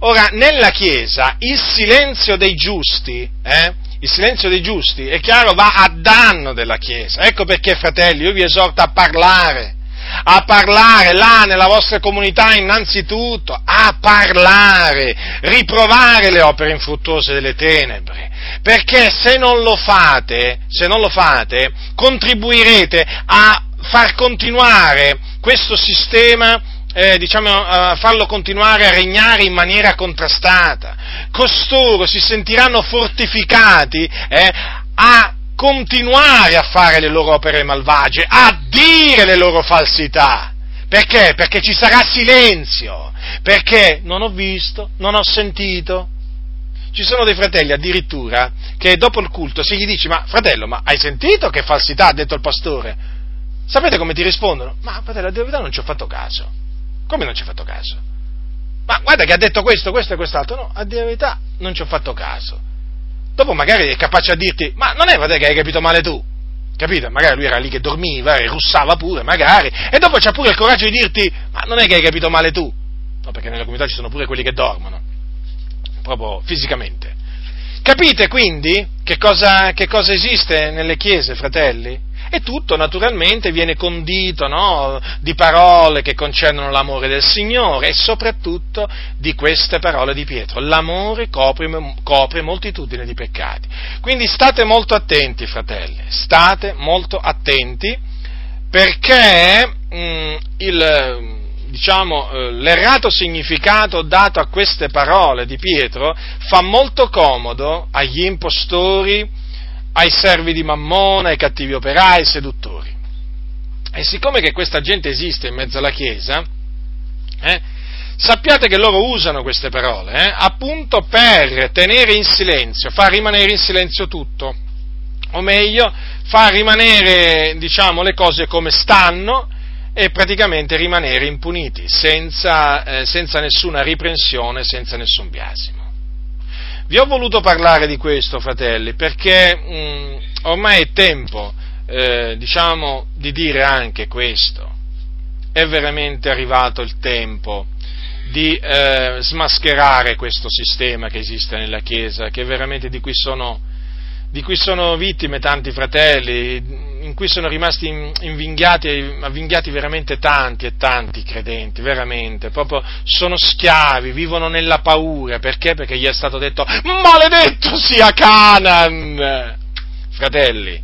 Ora, nella Chiesa il silenzio dei giusti, eh, il silenzio dei giusti, è chiaro, va a danno della Chiesa. Ecco perché, fratelli, io vi esorto a parlare, a parlare là nella vostra comunità innanzitutto, a parlare, riprovare le opere infruttuose delle tenebre, perché se non lo fate, se non lo fate, contribuirete a far continuare questo sistema eh, diciamo, a farlo continuare a regnare in maniera contrastata. Costoro si sentiranno fortificati eh, a continuare a fare le loro opere malvagie, a dire le loro falsità. Perché? Perché ci sarà silenzio, perché non ho visto, non ho sentito. Ci sono dei fratelli addirittura che dopo il culto se gli dici ma fratello, ma hai sentito che falsità ha detto il pastore? Sapete come ti rispondono? Ma fratello, a dire non ci ho fatto caso. Come non ci ho fatto caso? Ma guarda che ha detto questo, questo e quest'altro. No, a dire non ci ho fatto caso dopo magari è capace a dirti, ma non è fratello che hai capito male tu, capito? Magari lui era lì che dormiva e russava pure, magari, e dopo c'ha pure il coraggio di dirti, ma non è che hai capito male tu, no, perché nella comunità ci sono pure quelli che dormono, proprio fisicamente. Capite quindi che cosa, che cosa esiste nelle chiese, fratelli? E tutto naturalmente viene condito no? di parole che concernono l'amore del Signore e soprattutto di queste parole di Pietro. L'amore copre, copre moltitudine di peccati. Quindi state molto attenti, fratelli, state molto attenti perché mh, mm, il, diciamo, eh, l'errato significato dato a queste parole di Pietro fa molto comodo agli impostori, ai servi di Mammona, ai cattivi operai, ai seduttori. E siccome che questa gente esiste in mezzo alla Chiesa, eh, sappiate che loro usano queste parole eh, appunto per tenere in silenzio, far rimanere in silenzio tutto, o meglio, far rimanere diciamo, le cose come stanno e praticamente rimanere impuniti, senza, eh, senza nessuna riprensione, senza nessun biasimo. Vi ho voluto parlare di questo, fratelli, perché mh, mm, ormai è tempo, eh, diciamo, di dire anche questo. È veramente arrivato il tempo di eh, smascherare questo sistema che esiste nella Chiesa, che veramente di cui sono di cui sono vittime tanti fratelli, in cui sono rimasti invinghiati, avvinghiati veramente tanti e tanti credenti, veramente, proprio sono schiavi, vivono nella paura, perché? Perché gli è stato detto maledetto sia Canaan! Fratelli,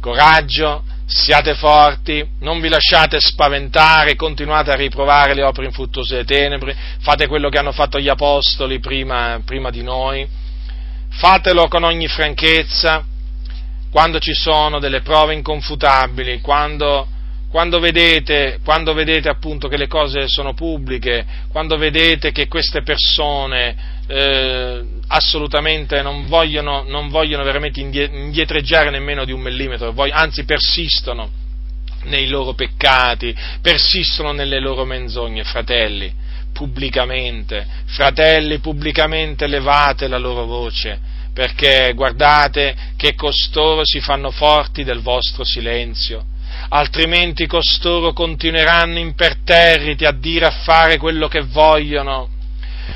coraggio, siate forti, non vi lasciate spaventare, continuate a riprovare le opere infruttuose delle tenebre, fate quello che hanno fatto gli apostoli prima, prima di noi, fatelo con ogni franchezza, quando ci sono delle prove inconfutabili, quando, quando, vedete, quando vedete appunto che le cose sono pubbliche, quando vedete che queste persone eh, assolutamente non vogliono, non vogliono veramente indietreggiare nemmeno di un millimetro, anzi persistono nei loro peccati, persistono nelle loro menzogne, fratelli pubblicamente, fratelli, pubblicamente levate la loro voce, perché guardate che costoro si fanno forti del vostro silenzio, altrimenti costoro continueranno imperterriti a dire a fare quello che vogliono.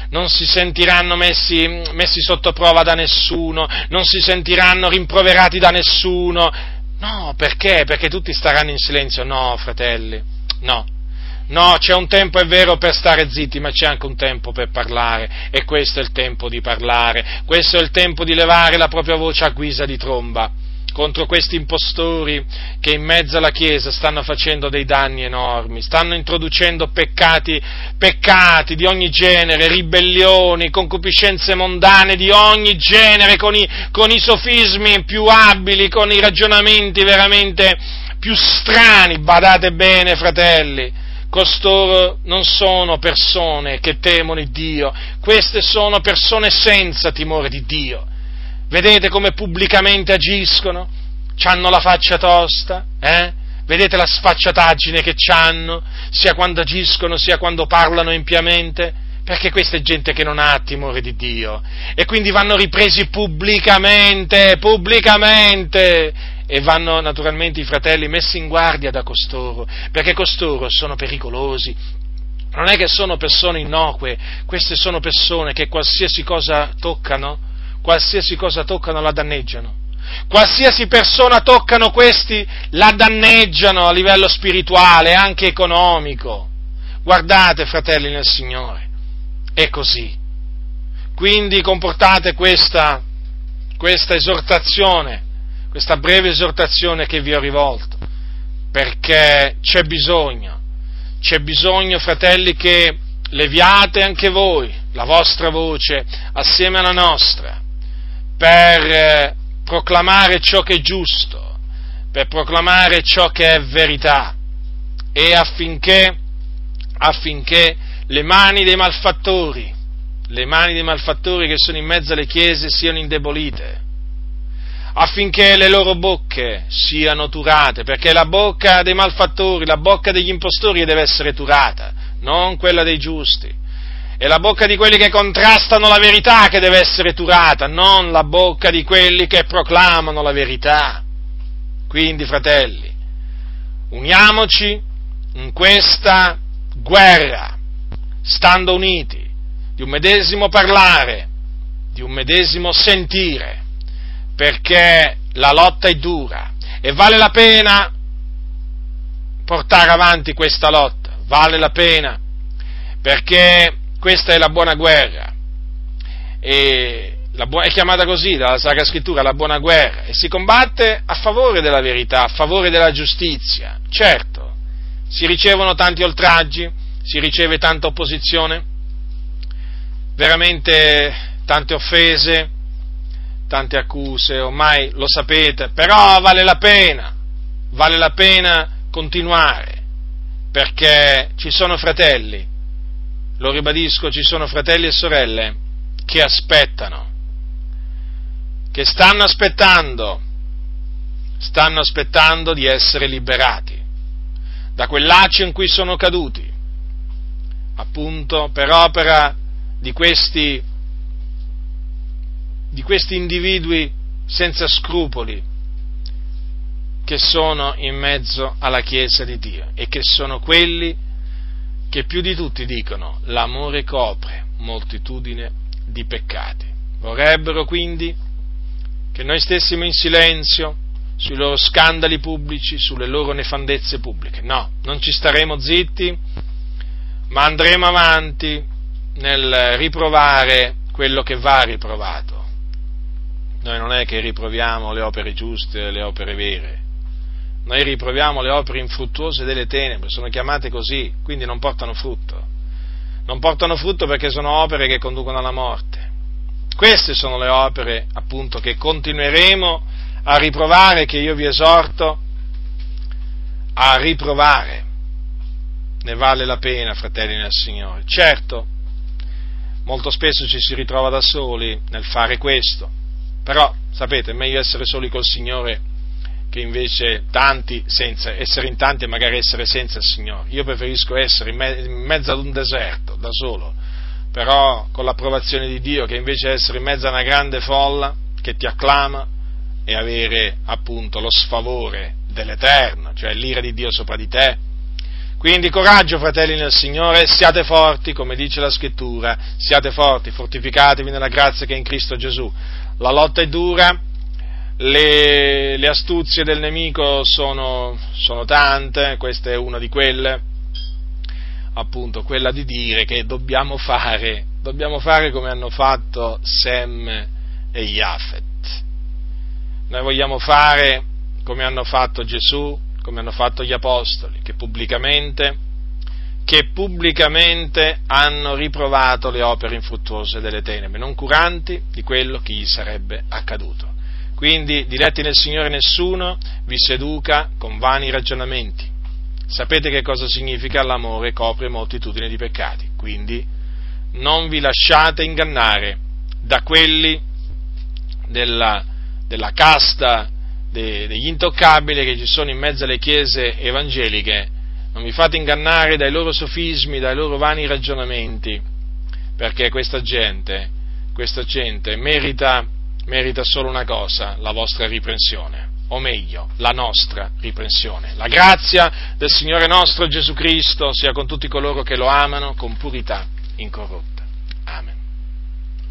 Non si sentiranno messi, messi sotto prova da nessuno, non si sentiranno rimproverati da nessuno. No, perché? Perché tutti staranno in silenzio. No, fratelli, no. No, c'è un tempo, è vero, per stare zitti, ma c'è anche un tempo per parlare, e questo è il tempo di parlare, questo è il tempo di levare la propria voce a guisa di tromba contro questi impostori che in mezzo alla Chiesa stanno facendo dei danni enormi, stanno introducendo peccati, peccati di ogni genere, ribellioni, concupiscenze mondane di ogni genere, con i, con i sofismi più abili, con i ragionamenti veramente più strani, badate bene fratelli, costoro non sono persone che temono Dio, queste sono persone senza timore di Dio Vedete come pubblicamente agiscono? C'hanno la faccia tosta, eh? Vedete la sfacciataggine che hanno, sia quando agiscono, sia quando parlano impiamente? Perché questa è gente che non ha timore di Dio. E quindi vanno ripresi pubblicamente, pubblicamente. E vanno naturalmente i fratelli messi in guardia da costoro, perché costoro sono pericolosi, non è che sono persone innocue, queste sono persone che qualsiasi cosa toccano, qualsiasi cosa toccano la danneggiano. Qualsiasi persona toccano questi la danneggiano a livello spirituale, anche economico. Guardate, fratelli nel Signore, è così. Quindi comportate questa, questa esortazione, questa breve esortazione che vi ho rivolto, perché c'è bisogno, c'è bisogno, fratelli, che leviate anche voi la vostra voce assieme alla nostra per eh, proclamare ciò che è giusto, per proclamare ciò che è verità e affinché, affinché le mani dei malfattori, le mani dei malfattori che sono in mezzo alle chiese siano indebolite, affinché le loro bocche siano turate, perché la bocca dei malfattori, la bocca degli impostori deve essere turata, non quella dei giusti. È la bocca di quelli che contrastano la verità che deve essere turata, non la bocca di quelli che proclamano la verità. Quindi, fratelli, uniamoci in questa guerra, stando uniti, di un medesimo parlare, di un medesimo sentire, perché la lotta è dura e vale la pena portare avanti questa lotta, vale la pena, perché questa è la buona guerra. E è chiamata così dalla Sacra Scrittura la buona guerra e si combatte a favore della verità, a favore della giustizia. Certo, si ricevono tanti oltraggi, si riceve tanta opposizione, veramente tante offese, tante accuse, ormai lo sapete, però vale la pena, vale la pena continuare, perché ci sono fratelli lo ribadisco, ci sono fratelli e sorelle che aspettano, che stanno aspettando, stanno aspettando di essere liberati da quel laccio in cui sono caduti, appunto per opera di questi, di questi individui senza scrupoli che sono in mezzo alla Chiesa di Dio e che sono quelli che più di tutti dicono l'amore copre moltitudine di peccati. Vorrebbero quindi che noi stessimo in silenzio sui loro scandali pubblici, sulle loro nefandezze pubbliche. No, non ci staremo zitti, ma andremo avanti nel riprovare quello che va riprovato. Noi non è che riproviamo le opere giuste, le opere vere, noi riproviamo le opere infruttuose delle tenebre, sono chiamate così, quindi non portano frutto. Non portano frutto perché sono opere che conducono alla morte. Queste sono le opere, appunto, che continueremo a riprovare, che io vi esorto a riprovare. Ne vale la pena, fratelli nel Signore. Certo, molto spesso ci si ritrova da soli nel fare questo, però, sapete, è meglio essere soli col Signore che invece tanti senza, essere in tanti e magari essere senza il Signore. Io preferisco essere in, me, in mezzo ad un deserto, da solo, però con l'approvazione di Dio, che invece essere in mezzo a una grande folla che ti acclama e avere appunto lo sfavore dell'Eterno, cioè l'ira di Dio sopra di te. Quindi coraggio, fratelli nel Signore, siate forti, come dice la scrittura, siate forti, fortificatevi nella grazia che è in Cristo Gesù. La lotta è dura, le, le astuzie del nemico sono, sono tante, questa è una di quelle, appunto quella di dire che dobbiamo fare, dobbiamo fare come hanno fatto Sem e Jafet. Noi vogliamo fare come hanno fatto Gesù, come hanno fatto gli Apostoli, che pubblicamente, che pubblicamente hanno riprovato le opere infruttuose delle tenebre, non curanti di quello che gli sarebbe accaduto. Quindi, diletti nel Signore, nessuno vi seduca con vani ragionamenti. Sapete che cosa significa l'amore copre moltitudine di peccati. Quindi, non vi lasciate ingannare da quelli della, della casta de, degli intoccabili che ci sono in mezzo alle chiese evangeliche, non vi fate ingannare dai loro sofismi, dai loro vani ragionamenti, perché questa gente, questa gente merita, merita solo una cosa, la vostra riprensione, o meglio, la nostra riprensione. La grazia del Signore nostro Gesù Cristo sia con tutti coloro che lo amano con purità incorrotta.